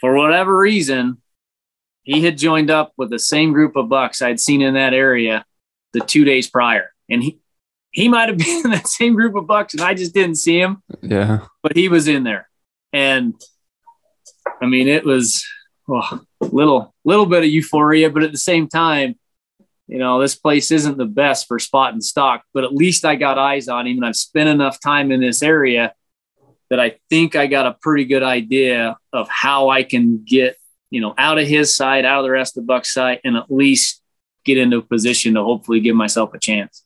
For whatever reason, he had joined up with the same group of bucks I'd seen in that area the two days prior, and he he might have been in that same group of bucks, and I just didn't see him. Yeah, but he was in there, and I mean, it was oh, little little bit of euphoria, but at the same time, you know, this place isn't the best for spot and stock, but at least I got eyes on him and I've spent enough time in this area that I think I got a pretty good idea of how I can get, you know, out of his side, out of the rest of the buck side, and at least get into a position to hopefully give myself a chance.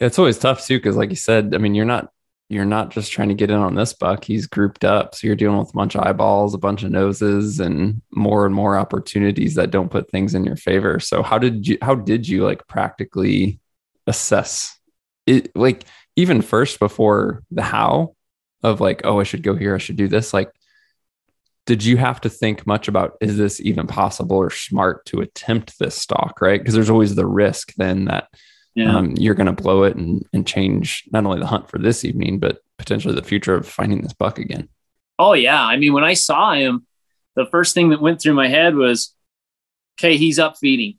It's always tough too, because like you said, I mean, you're not you're not just trying to get in on this buck. He's grouped up. So you're dealing with a bunch of eyeballs, a bunch of noses, and more and more opportunities that don't put things in your favor. So how did you how did you like practically assess it like even first before the how of like, oh, I should go here, I should do this? Like, did you have to think much about is this even possible or smart to attempt this stalk, right? Because there's always the risk then that yeah. um, you're going to blow it and, and change not only the hunt for this evening, but potentially the future of finding this buck again. Oh, yeah. I mean, when I saw him, the first thing that went through my head was, okay, he's up feeding.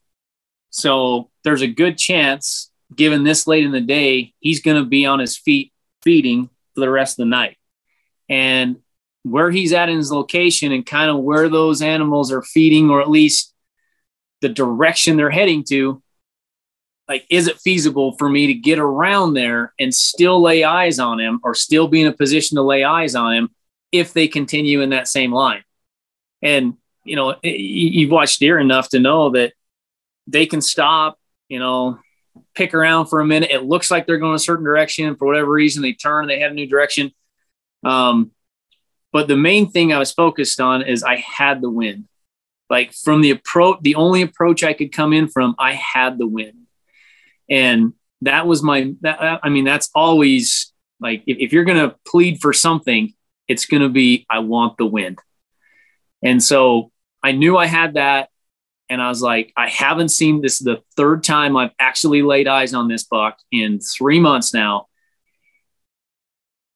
So there's a good chance, given this late in the day, he's going to be on his feet feeding for the rest of the night. And where he's at in his location and kind of where those animals are feeding, or at least the direction they're heading to, like is it feasible for me to get around there and still lay eyes on him or still be in a position to lay eyes on him if they continue in that same line? And you know you've watched deer enough to know that they can stop you know pick around for a minute. It looks like they're going a certain direction. For whatever reason they turn they have a new direction. Um, but the main thing i was focused on is i had the wind. Like from the approach the only approach i could come in from i had the wind and that was my, that, I mean, that's always like, if, if you're going to plead for something, it's going to be, I want the wind. And so I knew I had that. And I was like, I haven't seen this the third time I've actually laid eyes on this buck in three months now.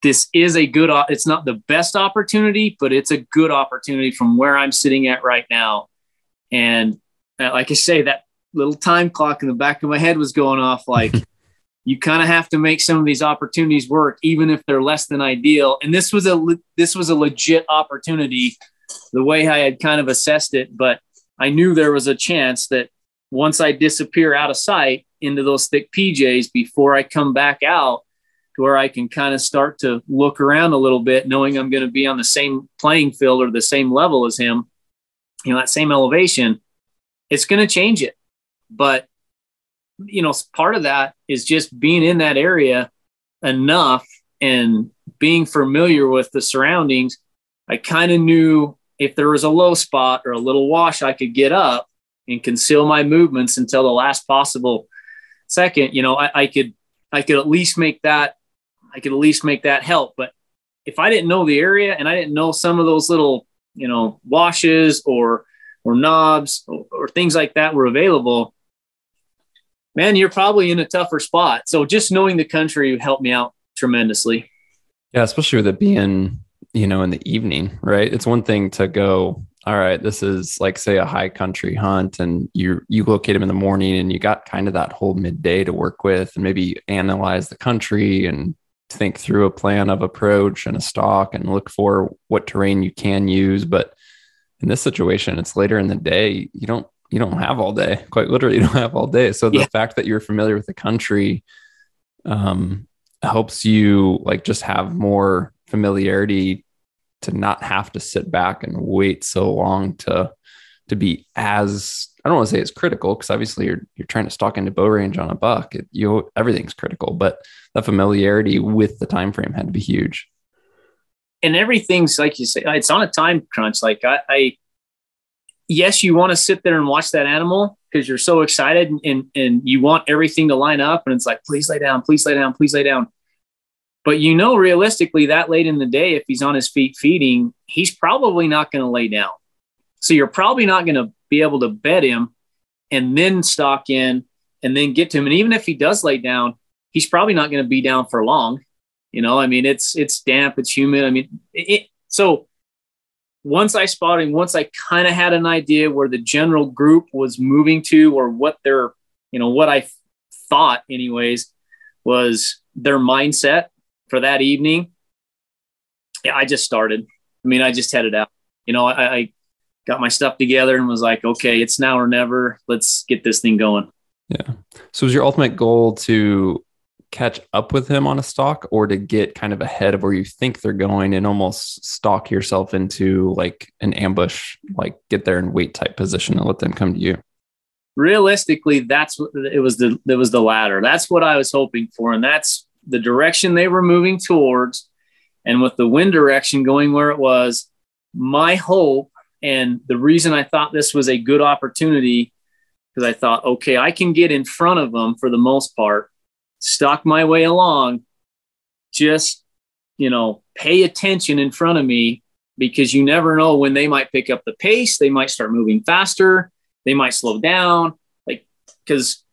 This is a good, it's not the best opportunity, but it's a good opportunity from where I'm sitting at right now. And uh, like I say, that little time clock in the back of my head was going off like you kind of have to make some of these opportunities work even if they're less than ideal. And this was a this was a legit opportunity the way i had kind of assessed it but i knew there was a chance that once i disappear out of sight into those thick pjs before i come back out to where i can kind of start to look around a little bit knowing i'm going to be on the same playing field or the same level as him you know that same elevation it's going to change it but, you know, part of that is just being in that area enough and being familiar with the surroundings. I kind of knew if there was a low spot or a little wash, I could get up and conceal my movements until the last possible second. You know, I, I could, I could at least make that, I could at least make that help. But if I didn't know the area and I didn't know some of those little, you know, washes or or knobs or, or things like that were available, man, you're probably in a tougher spot. So just knowing the country helped me out tremendously. Yeah, especially with it being, you know, in the evening, right? It's one thing to go, all right, this is like say a high country hunt and you you locate them in the morning and you got kind of that whole midday to work with and maybe analyze the country and think through a plan of approach and a stock and look for what terrain you can use. But in this situation, it's later in the day. You don't you don't have all day. Quite literally, you don't have all day. So the yeah. fact that you're familiar with the country um, helps you like just have more familiarity to not have to sit back and wait so long to to be as I don't want to say it's critical because obviously you're you're trying to stalk into bow range on a buck. It, you everything's critical, but the familiarity with the time frame had to be huge. And everything's like you say, it's on a time crunch. Like I, I yes, you want to sit there and watch that animal because you're so excited and, and you want everything to line up, and it's like, please lay down, please lay down, please lay down. But you know, realistically, that late in the day, if he's on his feet feeding, he's probably not going to lay down. So you're probably not going to be able to bet him and then stock in and then get to him. And even if he does lay down, he's probably not going to be down for long. You know, I mean, it's it's damp, it's humid. I mean, it, so once I spotted him, once I kind of had an idea where the general group was moving to or what their, you know, what I thought, anyways, was their mindset for that evening, yeah, I just started. I mean, I just headed out. You know, I, I got my stuff together and was like, okay, it's now or never. Let's get this thing going. Yeah. So was your ultimate goal to catch up with him on a stalk or to get kind of ahead of where you think they're going and almost stalk yourself into like an ambush, like get there and wait type position and let them come to you? Realistically, that's what it was the it was the latter. That's what I was hoping for. And that's the direction they were moving towards. And with the wind direction going where it was, my hope and the reason I thought this was a good opportunity because I thought, okay, I can get in front of them for the most part, stalk my way along, just, you know, pay attention in front of me because you never know when they might pick up the pace. They might start moving faster. They might slow down. Like, because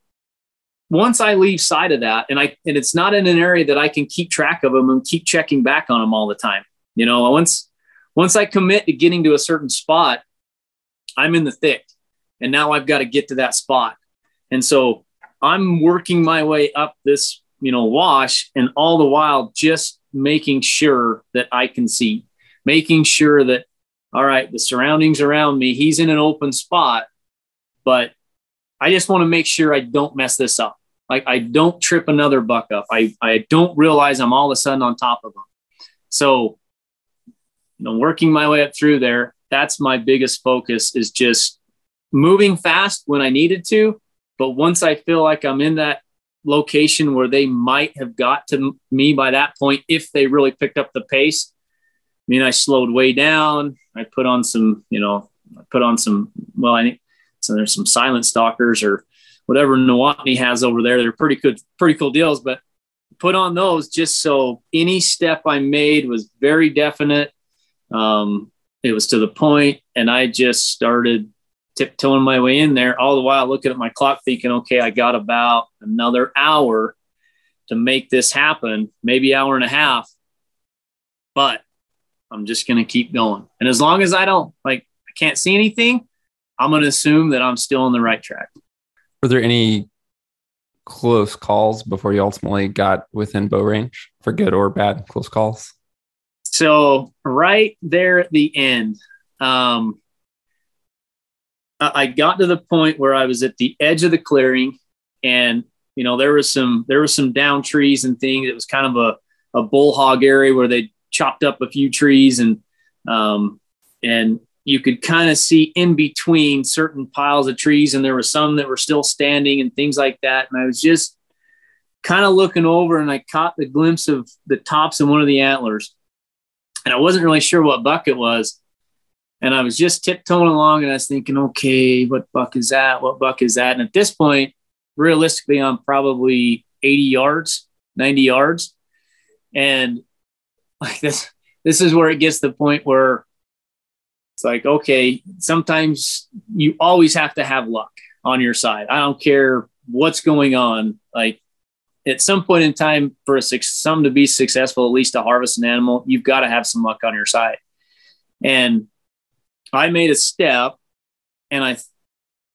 once I leave sight of that, and I and it's not in an area that I can keep track of them and keep checking back on them all the time. You know, once once I commit to getting to a certain spot, I'm in the thick, and now I've got to get to that spot. And so I'm working my way up this, you know, wash, and all the while just making sure that I can see, making sure that all right, the surroundings around me, he's in an open spot, but I just want to make sure I don't mess this up. Like I don't trip another buck up. I, I don't realize I'm all of a sudden on top of them. So, you know, working my way up through there, that's my biggest focus is just moving fast when I needed to. But once I feel like I'm in that location where they might have got to me by that point, if they really picked up the pace, I mean, I slowed way down. I put on some, you know, I put on some, well, I think so there's some silent stalkers or whatever Nowotny has over there. They're pretty good, pretty cool deals, but put on those just so any step I made was very definite. Um, it was to the point, and I just started tiptoeing my way in there, all the while looking at my clock, thinking, okay, I got about another hour to make this happen, maybe hour and a half, but I'm just going to keep going. And as long as I don't like, I can't see anything, I'm going to assume that I'm still on the right track. Were there any close calls before you ultimately got within bow range for good or bad close calls? So right there at the end, um, I got to the point where I was at the edge of the clearing, and you know there was some there was some down trees and things. It was kind of a a bull hog area where they chopped up a few trees and um, and you could kind of see in between certain piles of trees, and there were some that were still standing and things like that. And I was just kind of looking over, and I caught the glimpse of the tops of one of the antlers, and I wasn't really sure what buck it was. And I was just tiptoeing along, and I was thinking, okay, what buck is that? What buck is that? And at this point, realistically, I'm probably 80 yards, 90 yards, and like this, this is where it gets to the point where it's like, okay, sometimes you always have to have luck on your side. I don't care what's going on. Like at some point in time, for a some to be successful, at least to harvest an animal, you've got to have some luck on your side. And I made a step, and I,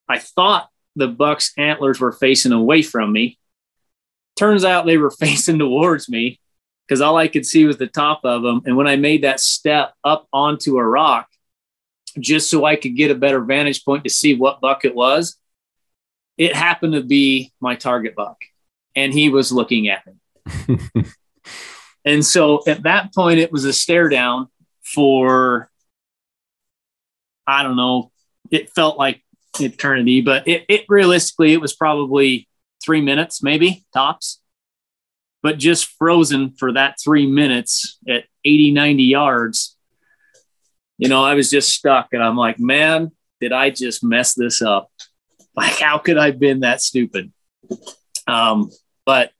I thought the buck's antlers were facing away from me. Turns out they were facing towards me because all I could see was the top of them. And when I made that step up onto a rock, just so I could get a better vantage point to see what buck it was, it happened to be my target buck and he was looking at me. and so at that point, it was a stare down for, I don't know, it felt like eternity, but it, it realistically, it was probably three minutes, maybe tops, but just frozen for that three minutes at 80, 90 yards. You know, I was just stuck and I'm like, man, did I just mess this up? Like, how could I have been that stupid? Um, but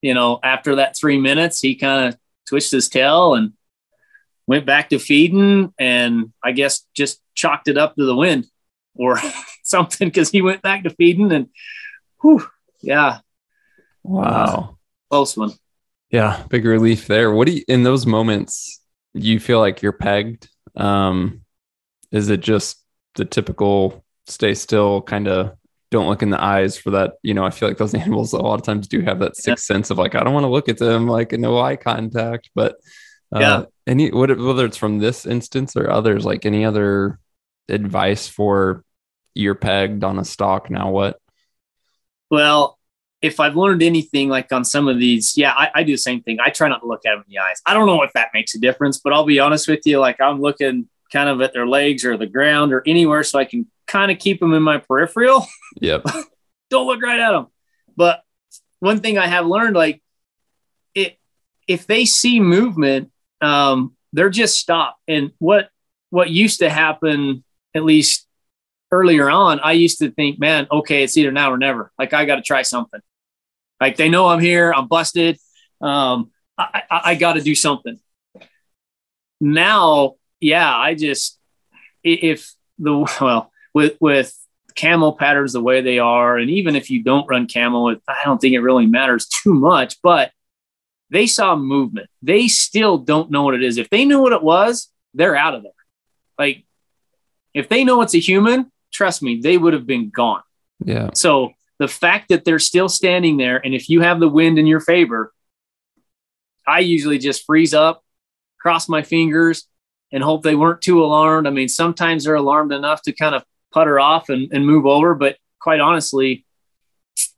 you know, after that three minutes, he kind of twitched his tail and went back to feeding, and I guess just chalked it up to the wind or something because he went back to feeding and, whew, yeah, wow, close one. Yeah, big relief there. What do you in those moments? You feel like you're pegged? Um, is it just the typical stay still, kind of don't look in the eyes for that. You know, I feel like those animals a lot of times do have that sixth yeah. sense of like, I don't want to look at them, like no eye contact. But uh, yeah, any whether it's from this instance or others, like any other advice for you're pegged on a stalk. Now what? Well, if I've learned anything like on some of these, yeah, I, I, do the same thing. I try not to look at them in the eyes. I don't know if that makes a difference, but I'll be honest with you. Like I'm looking kind of at their legs or the ground or anywhere so I can kind of keep them in my peripheral. Yep. Don't look right at them. But one thing I have learned, like it, if they see movement, um, they're just stopped. And what what used to happen, at least earlier on, I used to think, man, okay, it's either now or never. Like I got to try something. Like they know I'm here, I'm busted. Um, I, I, I got to do something. Now yeah, I just if the well with with camo patterns the way they are, and even if you don't run camo, I don't think it really matters too much. But they saw movement. They still don't know what it is. If they knew what it was, they're out of there. Like if they know it's a human, trust me, they would have been gone. Yeah. So the fact that they're still standing there, and if you have the wind in your favor, I usually just freeze up, cross my fingers, and hope they weren't too alarmed. I mean, sometimes they're alarmed enough to kind of putter off and, and move over, but quite honestly,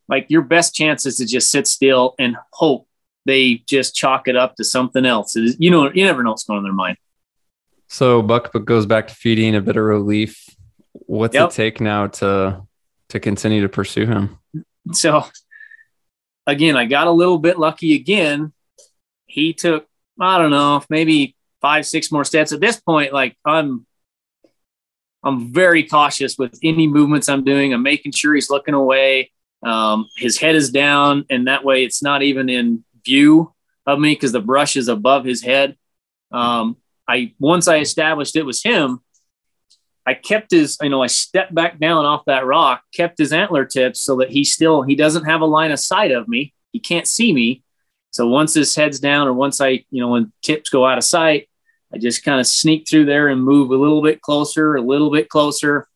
like your best chance is to just sit still and hope they just chalk it up to something else. You know, you never know what's going on in their mind. So Buck goes back to feeding a bit of relief. What's yep. it take now to to continue to pursue him? So again, I got a little bit lucky again. He took, I don't know, maybe five, six more steps. At this point, like I'm I'm very cautious with any movements I'm doing. I'm making sure he's looking away. Um, his head is down, and that way it's not even in view of me because the brush is above his head. Um, I once I established it was him. I kept his, you know, I stepped back down off that rock, kept his antler tips so that he still he doesn't have a line of sight of me. He can't see me, so once his head's down, or once I, you know, when tips go out of sight, I just kind of sneak through there and move a little bit closer, a little bit closer.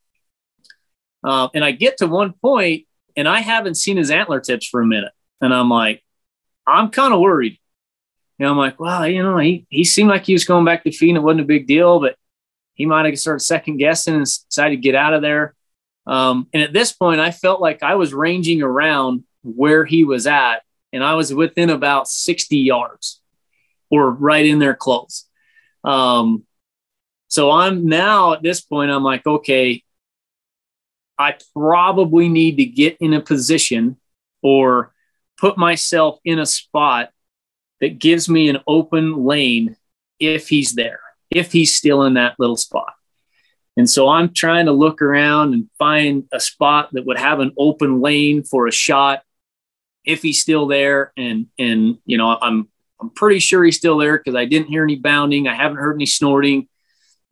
Uh, and I get to one point and I haven't seen his antler tips for a minute. And I'm like, I'm kind of worried. You know, I'm like, well, you know, he, he seemed like he was going back to feeding. It wasn't a big deal, but he might have started second guessing and decided to get out of there. Um, and at this point, I felt like I was ranging around where he was at and I was within about 60 yards or right in there close. Um, so I'm now at this point, I'm like, okay, I probably need to get in a position or put myself in a spot that gives me an open lane if he's there, if he's still in that little spot. And so I'm trying to look around and find a spot that would have an open lane for a shot if he's still there. And and you know, I'm I'm pretty sure he's still there because I didn't hear any bounding. I haven't heard any snorting.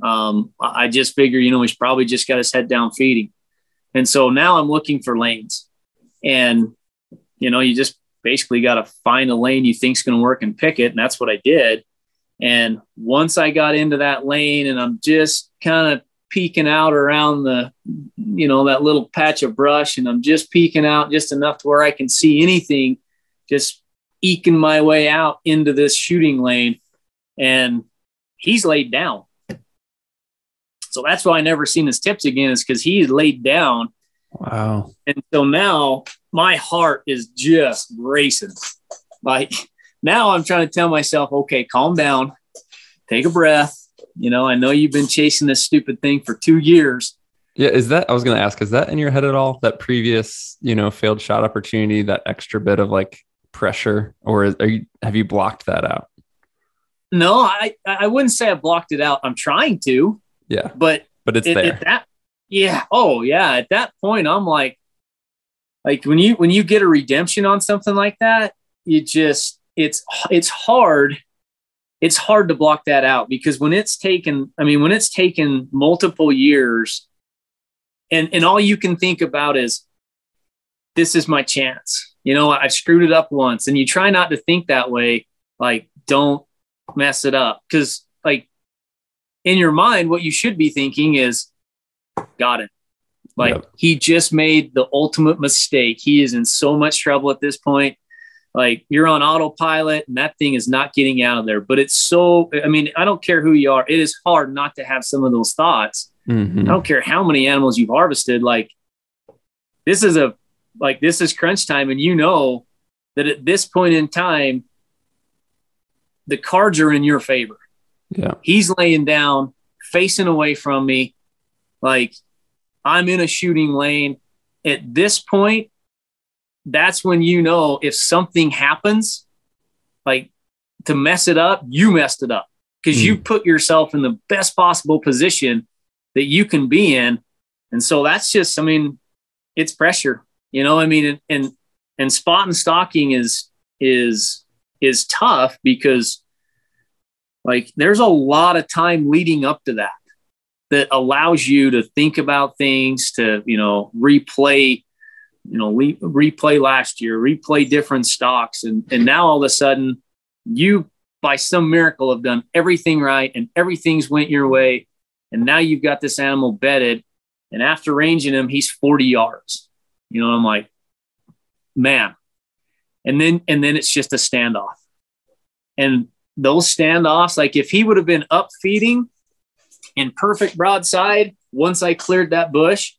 Um, I just figure, you know, he's probably just got his head down feeding. And so now I'm looking for lanes. And, you know, you just basically got to find a lane you think's going to work and pick it. And that's what I did. And once I got into that lane and I'm just kind of peeking out around the, you know, that little patch of brush and I'm just peeking out just enough to where I can see anything, just eking my way out into this shooting lane. And he's laid down. So that's why I never seen his tips again, is because he's laid down. Wow. And so now my heart is just racing. Like now I'm trying to tell myself, okay, calm down, take a breath. You know, I know you've been chasing this stupid thing for two years. Yeah, is that I was going to ask, is that in your head at all? That previous, you know, failed shot opportunity, that extra bit of like pressure, or are you have you blocked that out? No, I I wouldn't say I blocked it out. I'm trying to. Yeah, but but it's it, there. At that, yeah. Oh, yeah. At that point, I'm like, like when you when you get a redemption on something like that, you just it's it's hard. It's hard to block that out because when it's taken, I mean, when it's taken multiple years, and and all you can think about is, this is my chance. You know, I screwed it up once, and you try not to think that way. Like, don't mess it up because like in your mind what you should be thinking is got it like yep. he just made the ultimate mistake he is in so much trouble at this point like you're on autopilot and that thing is not getting out of there but it's so i mean i don't care who you are it is hard not to have some of those thoughts mm-hmm. i don't care how many animals you've harvested like this is a like this is crunch time and you know that at this point in time the cards are in your favor. Yeah. He's laying down, facing away from me. Like I'm in a shooting lane. At this point, that's when you know if something happens, like to mess it up, you messed it up because mm. you put yourself in the best possible position that you can be in. And so that's just, I mean, it's pressure, you know, I mean, and, and, and spot and stalking is, is is tough because like there's a lot of time leading up to that that allows you to think about things to you know replay you know re- replay last year replay different stocks. And and now all of a sudden you by some miracle have done everything right and everything's went your way. And now you've got this animal bedded and after ranging him he's 40 yards. You know i'm like man. And then and then it's just a standoff. And those standoffs like if he would have been up feeding in perfect broadside once i cleared that bush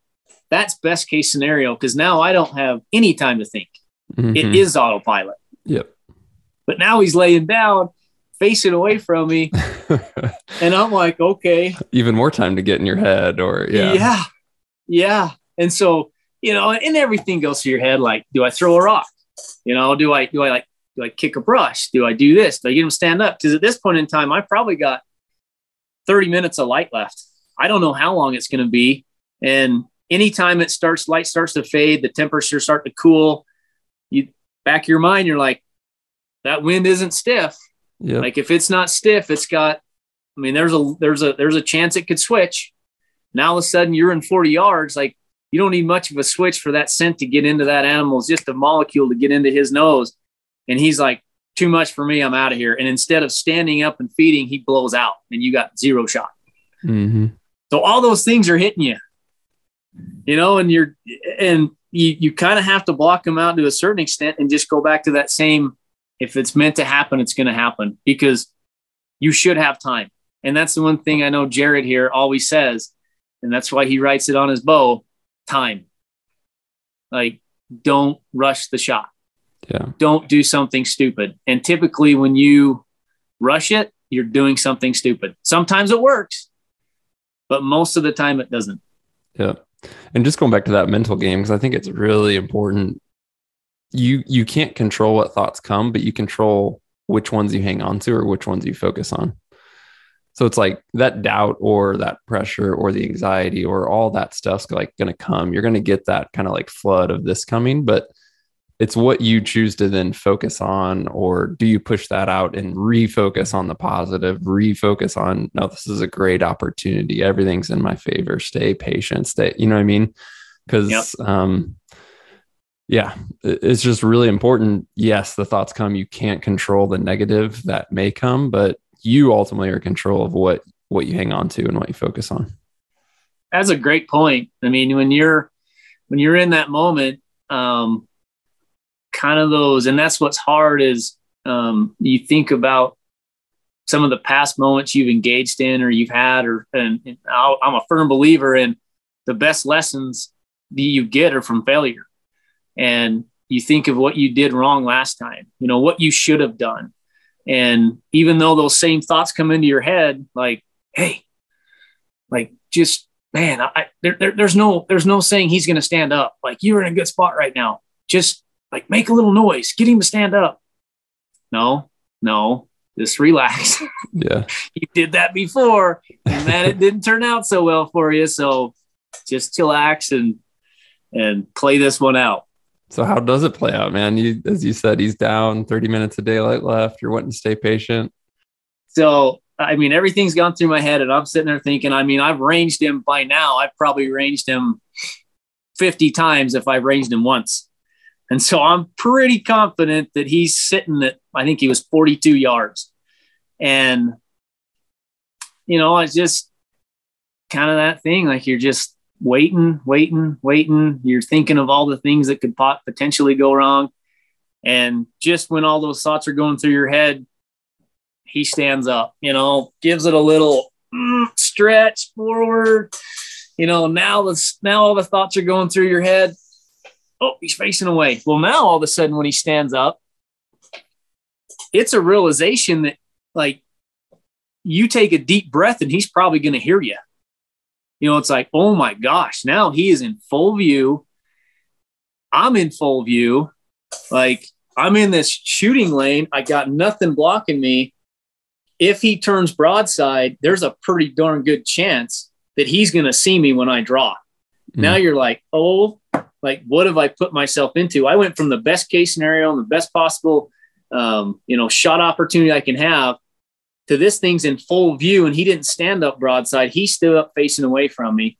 that's best case scenario because now i don't have any time to think mm-hmm. it is autopilot yep but now he's laying down facing away from me and i'm like okay even more time to get in your head or yeah yeah yeah and so you know and everything goes through your head like do i throw a rock you know, do I do I like do I kick a brush? Do I do this? Do I get him stand up? Because at this point in time, I probably got 30 minutes of light left. I don't know how long it's going to be. And anytime it starts, light starts to fade, the temperature start to cool. You back your mind, you're like, that wind isn't stiff. Yep. Like if it's not stiff, it's got. I mean, there's a there's a there's a chance it could switch. Now all of a sudden you're in 40 yards. Like you don't need much of a switch for that scent to get into that animal. It's just a molecule to get into his nose. And he's like, too much for me. I'm out of here. And instead of standing up and feeding, he blows out and you got zero shot. Mm-hmm. So all those things are hitting you, you know, and you're, and you, you kind of have to block them out to a certain extent and just go back to that same, if it's meant to happen, it's going to happen because you should have time. And that's the one thing I know Jared here always says, and that's why he writes it on his bow time. Like, don't rush the shot. Yeah. Don't do something stupid. And typically, when you rush it, you're doing something stupid. Sometimes it works, but most of the time it doesn't. Yeah. And just going back to that mental game, because I think it's really important. You you can't control what thoughts come, but you control which ones you hang on to or which ones you focus on. So it's like that doubt or that pressure or the anxiety or all that stuff's like going to come. You're going to get that kind of like flood of this coming, but it's what you choose to then focus on or do you push that out and refocus on the positive refocus on no this is a great opportunity. Everything's in my favor. Stay patient. Stay you know what i mean? Because yep. um yeah it's just really important. Yes the thoughts come. You can't control the negative that may come but you ultimately are in control of what what you hang on to and what you focus on. That's a great point. I mean when you're when you're in that moment um kind of those, and that's what's hard is um, you think about some of the past moments you've engaged in or you've had, or and, and I'm a firm believer in the best lessons that you get are from failure. And you think of what you did wrong last time, you know, what you should have done. And even though those same thoughts come into your head, like, hey, like just man, I, there, there, there's no there's no saying he's going to stand up. Like you're in a good spot right now. Just like make a little noise, get him to stand up. No, no, just relax. Yeah. you did that before and that it didn't turn out so well for you. So just chillax and and play this one out. So how does it play out, man? You as you said, he's down 30 minutes of daylight left. You're wanting to stay patient. So I mean, everything's gone through my head, and I'm sitting there thinking, I mean, I've ranged him by now. I've probably ranged him 50 times if I've ranged him once. And so I'm pretty confident that he's sitting at, I think he was 42 yards. And, you know, it's just kind of that thing. Like you're just waiting, waiting, waiting. You're thinking of all the things that could potentially go wrong. And just when all those thoughts are going through your head, he stands up, you know, gives it a little mm, stretch forward. You know, now the now all the thoughts are going through your head oh, he's facing away. Well, now all of a sudden, when he stands up, it's a realization that, like, you take a deep breath and he's probably going to hear you. You know, it's like, oh my gosh, now he is in full view. I'm in full view. Like, I'm in this shooting lane. I got nothing blocking me. If he turns broadside, there's a pretty darn good chance that he's going to see me when I draw. Mm. Now you're like, oh like what have I put myself into? I went from the best case scenario and the best possible, um, you know, shot opportunity I can have to this thing's in full view. And he didn't stand up broadside. He stood up facing away from me.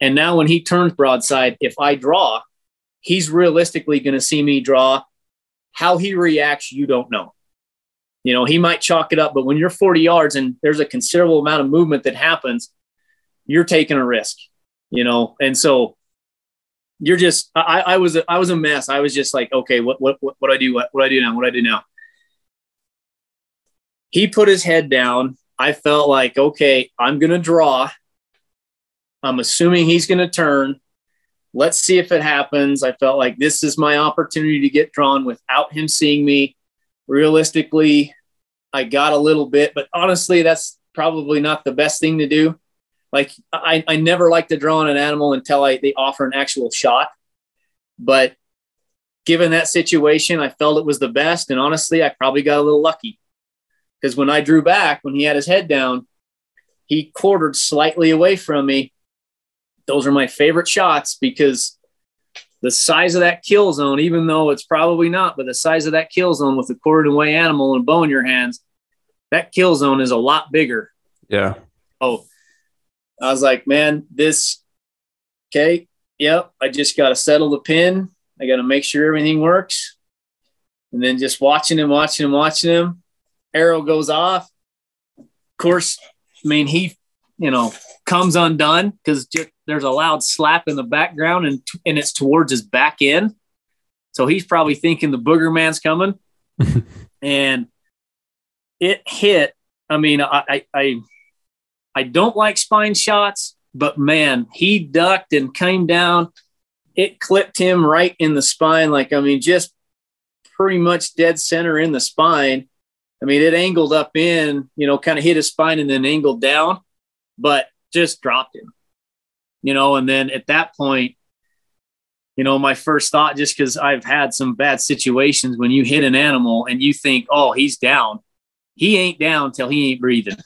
And now when he turns broadside, if I draw, he's realistically going to see me draw. How he reacts, you don't know. You know, he might chalk it up, but when you're 40 yards and there's a considerable amount of movement that happens, you're taking a risk, you know. And so you're just I, I was I was a mess. I was just like, okay, what what what, what do I do? What what do I do now? What do I do now? He put his head down. I felt like, okay, I'm gonna draw. I'm assuming he's gonna turn. Let's see if it happens. I felt like this is my opportunity to get drawn without him seeing me. Realistically, I got a little bit, but honestly, that's probably not the best thing to do. Like I, I never like to draw on an animal until I they offer an actual shot. But given that situation, I felt it was the best. And honestly, I probably got a little lucky because when I drew back, when he had his head down, he quartered slightly away from me. Those are my favorite shots because the size of that kill zone, even though it's probably not, but the size of that kill zone with a quartered away animal and bow in your hands, that kill zone is a lot bigger. Yeah. Oh, I was like, man, this, okay, yep, I just got to settle the pin. I got to make sure everything works. And then just watching him, watching him, watching him. Arrow goes off. Of course, I mean, he, you know, comes undone because there's a loud slap in the background and, and it's towards his back end. So he's probably thinking the booger man's coming. and it hit. I mean, I, I, I I don't like spine shots, but man, he ducked and came down. It clipped him right in the spine. Like, I mean, just pretty much dead center in the spine. I mean, it angled up in, you know, kind of hit his spine and then angled down, but just dropped him, you know. And then at that point, you know, my first thought, just because I've had some bad situations when you hit an animal and you think, oh, he's down. He ain't down till he ain't breathing.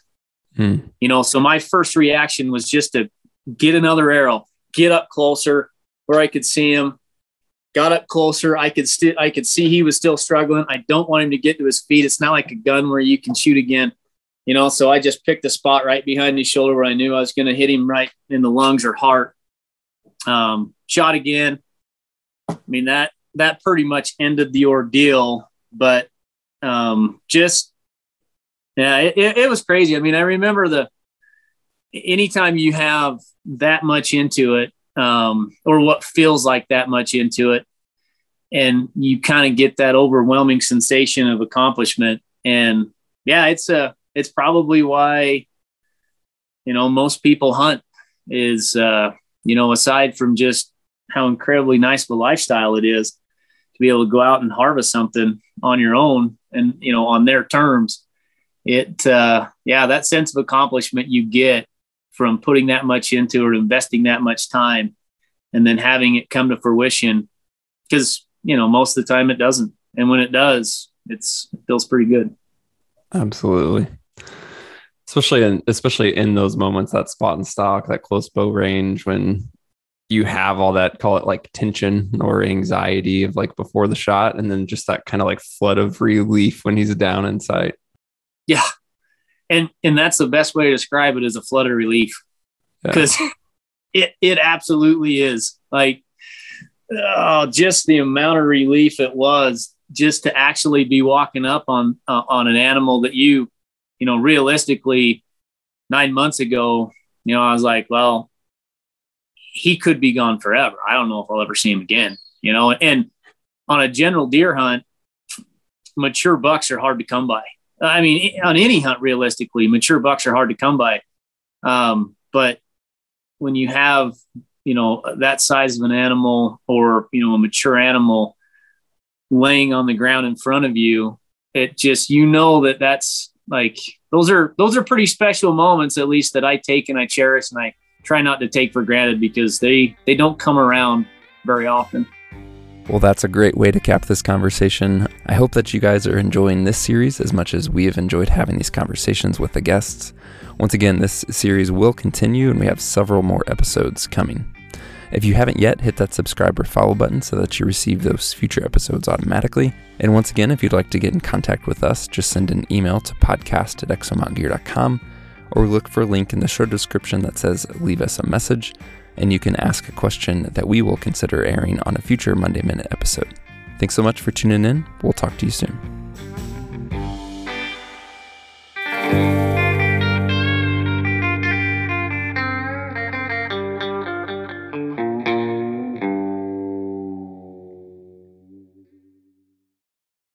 Hmm. You know, so my first reaction was just to get another arrow, get up closer where I could see him, got up closer. I could still I could see he was still struggling. I don't want him to get to his feet. It's not like a gun where you can shoot again. You know, so I just picked a spot right behind his shoulder where I knew I was going to hit him right in the lungs or heart. Um, shot again. I mean that that pretty much ended the ordeal. But um, just yeah, it, it was crazy. I mean, I remember the anytime you have that much into it, um, or what feels like that much into it, and you kind of get that overwhelming sensation of accomplishment. And yeah, it's a it's probably why you know most people hunt is uh, you know aside from just how incredibly nice of a lifestyle it is to be able to go out and harvest something on your own and you know on their terms it uh, yeah that sense of accomplishment you get from putting that much into it investing that much time and then having it come to fruition because you know most of the time it doesn't. And when it does it's it feels pretty good. Absolutely. Especially in especially in those moments that spot and stalk that close bow range when you have all that call it like tension or anxiety of like before the shot and then just that kind of like flood of relief when he's down in sight yeah and and that's the best way to describe it is a flood of relief because yeah. it it absolutely is like oh just the amount of relief it was just to actually be walking up on uh, on an animal that you you know realistically nine months ago you know i was like well he could be gone forever. I don't know if I'll ever see him again, you know. And on a general deer hunt, mature bucks are hard to come by. I mean, on any hunt, realistically, mature bucks are hard to come by. Um, but when you have, you know, that size of an animal or, you know, a mature animal laying on the ground in front of you, it just, you know, that that's like, those are, those are pretty special moments, at least that I take and I cherish and I, try not to take for granted because they they don't come around very often. Well, that's a great way to cap this conversation. I hope that you guys are enjoying this series as much as we have enjoyed having these conversations with the guests. Once again, this series will continue and we have several more episodes coming. If you haven't yet, hit that subscribe or follow button so that you receive those future episodes automatically. And once again, if you'd like to get in contact with us, just send an email to podcast at exomtngear.com or look for a link in the show description that says leave us a message, and you can ask a question that we will consider airing on a future Monday Minute episode. Thanks so much for tuning in. We'll talk to you soon.